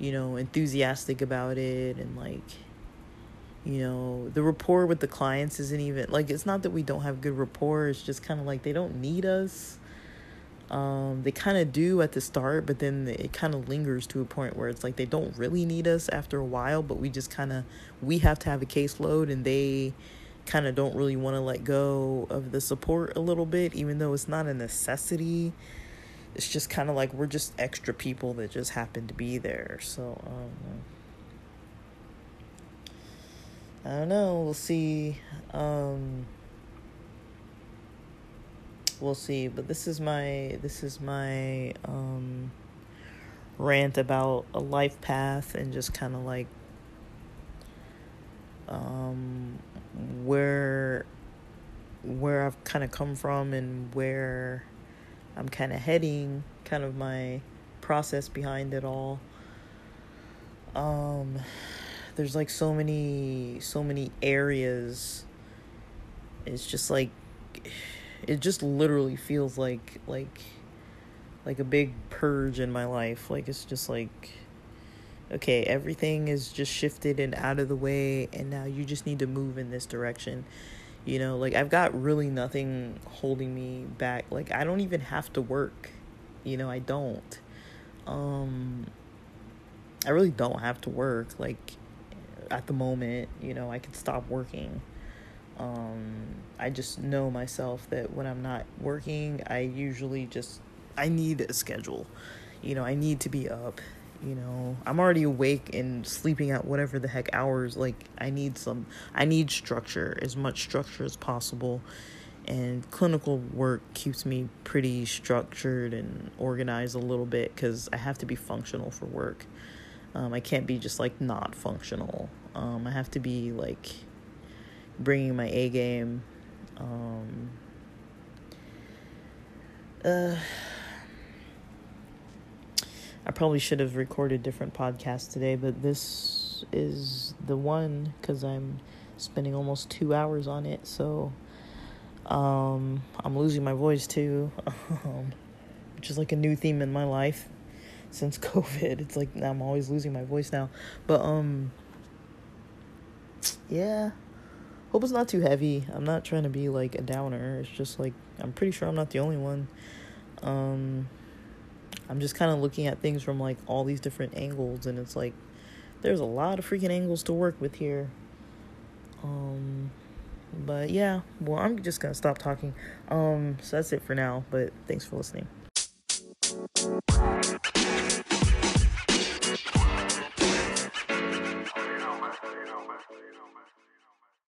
you know, enthusiastic about it and like, you know, the rapport with the clients isn't even like it's not that we don't have good rapport, it's just kind of like they don't need us. Um, they kind of do at the start, but then it kind of lingers to a point where it's like they don't really need us after a while, but we just kind of we have to have a caseload and they kind of don't really want to let go of the support a little bit, even though it's not a necessity. It's just kind of like we're just extra people that just happen to be there. So, um, I don't know. We'll see. Um, we'll see. But this is my this is my um, rant about a life path and just kind of like um, where where I've kind of come from and where I'm kind of heading, kind of my process behind it all. Um there's like so many so many areas it's just like it just literally feels like like like a big purge in my life like it's just like okay, everything is just shifted and out of the way, and now you just need to move in this direction. You know, like I've got really nothing holding me back. Like I don't even have to work. You know, I don't. Um I really don't have to work like at the moment, you know, I could stop working. Um I just know myself that when I'm not working, I usually just I need a schedule. You know, I need to be up you know i'm already awake and sleeping at whatever the heck hours like i need some i need structure as much structure as possible. And clinical work keeps me pretty structured and organized a little bit because i have to be functional for work. Um, i can't be just like not functional. Um, i have to be like bringing my a game. Um, uh, I probably should have recorded different podcasts today, but this is the one because I'm spending almost two hours on it. So um, I'm losing my voice too, um, which is like a new theme in my life since COVID. It's like I'm always losing my voice now. But um, yeah, hope it's not too heavy. I'm not trying to be like a downer. It's just like I'm pretty sure I'm not the only one. Um, I'm just kind of looking at things from like all these different angles, and it's like there's a lot of freaking angles to work with here. Um, but yeah, well, I'm just gonna stop talking. Um, so that's it for now, but thanks for listening.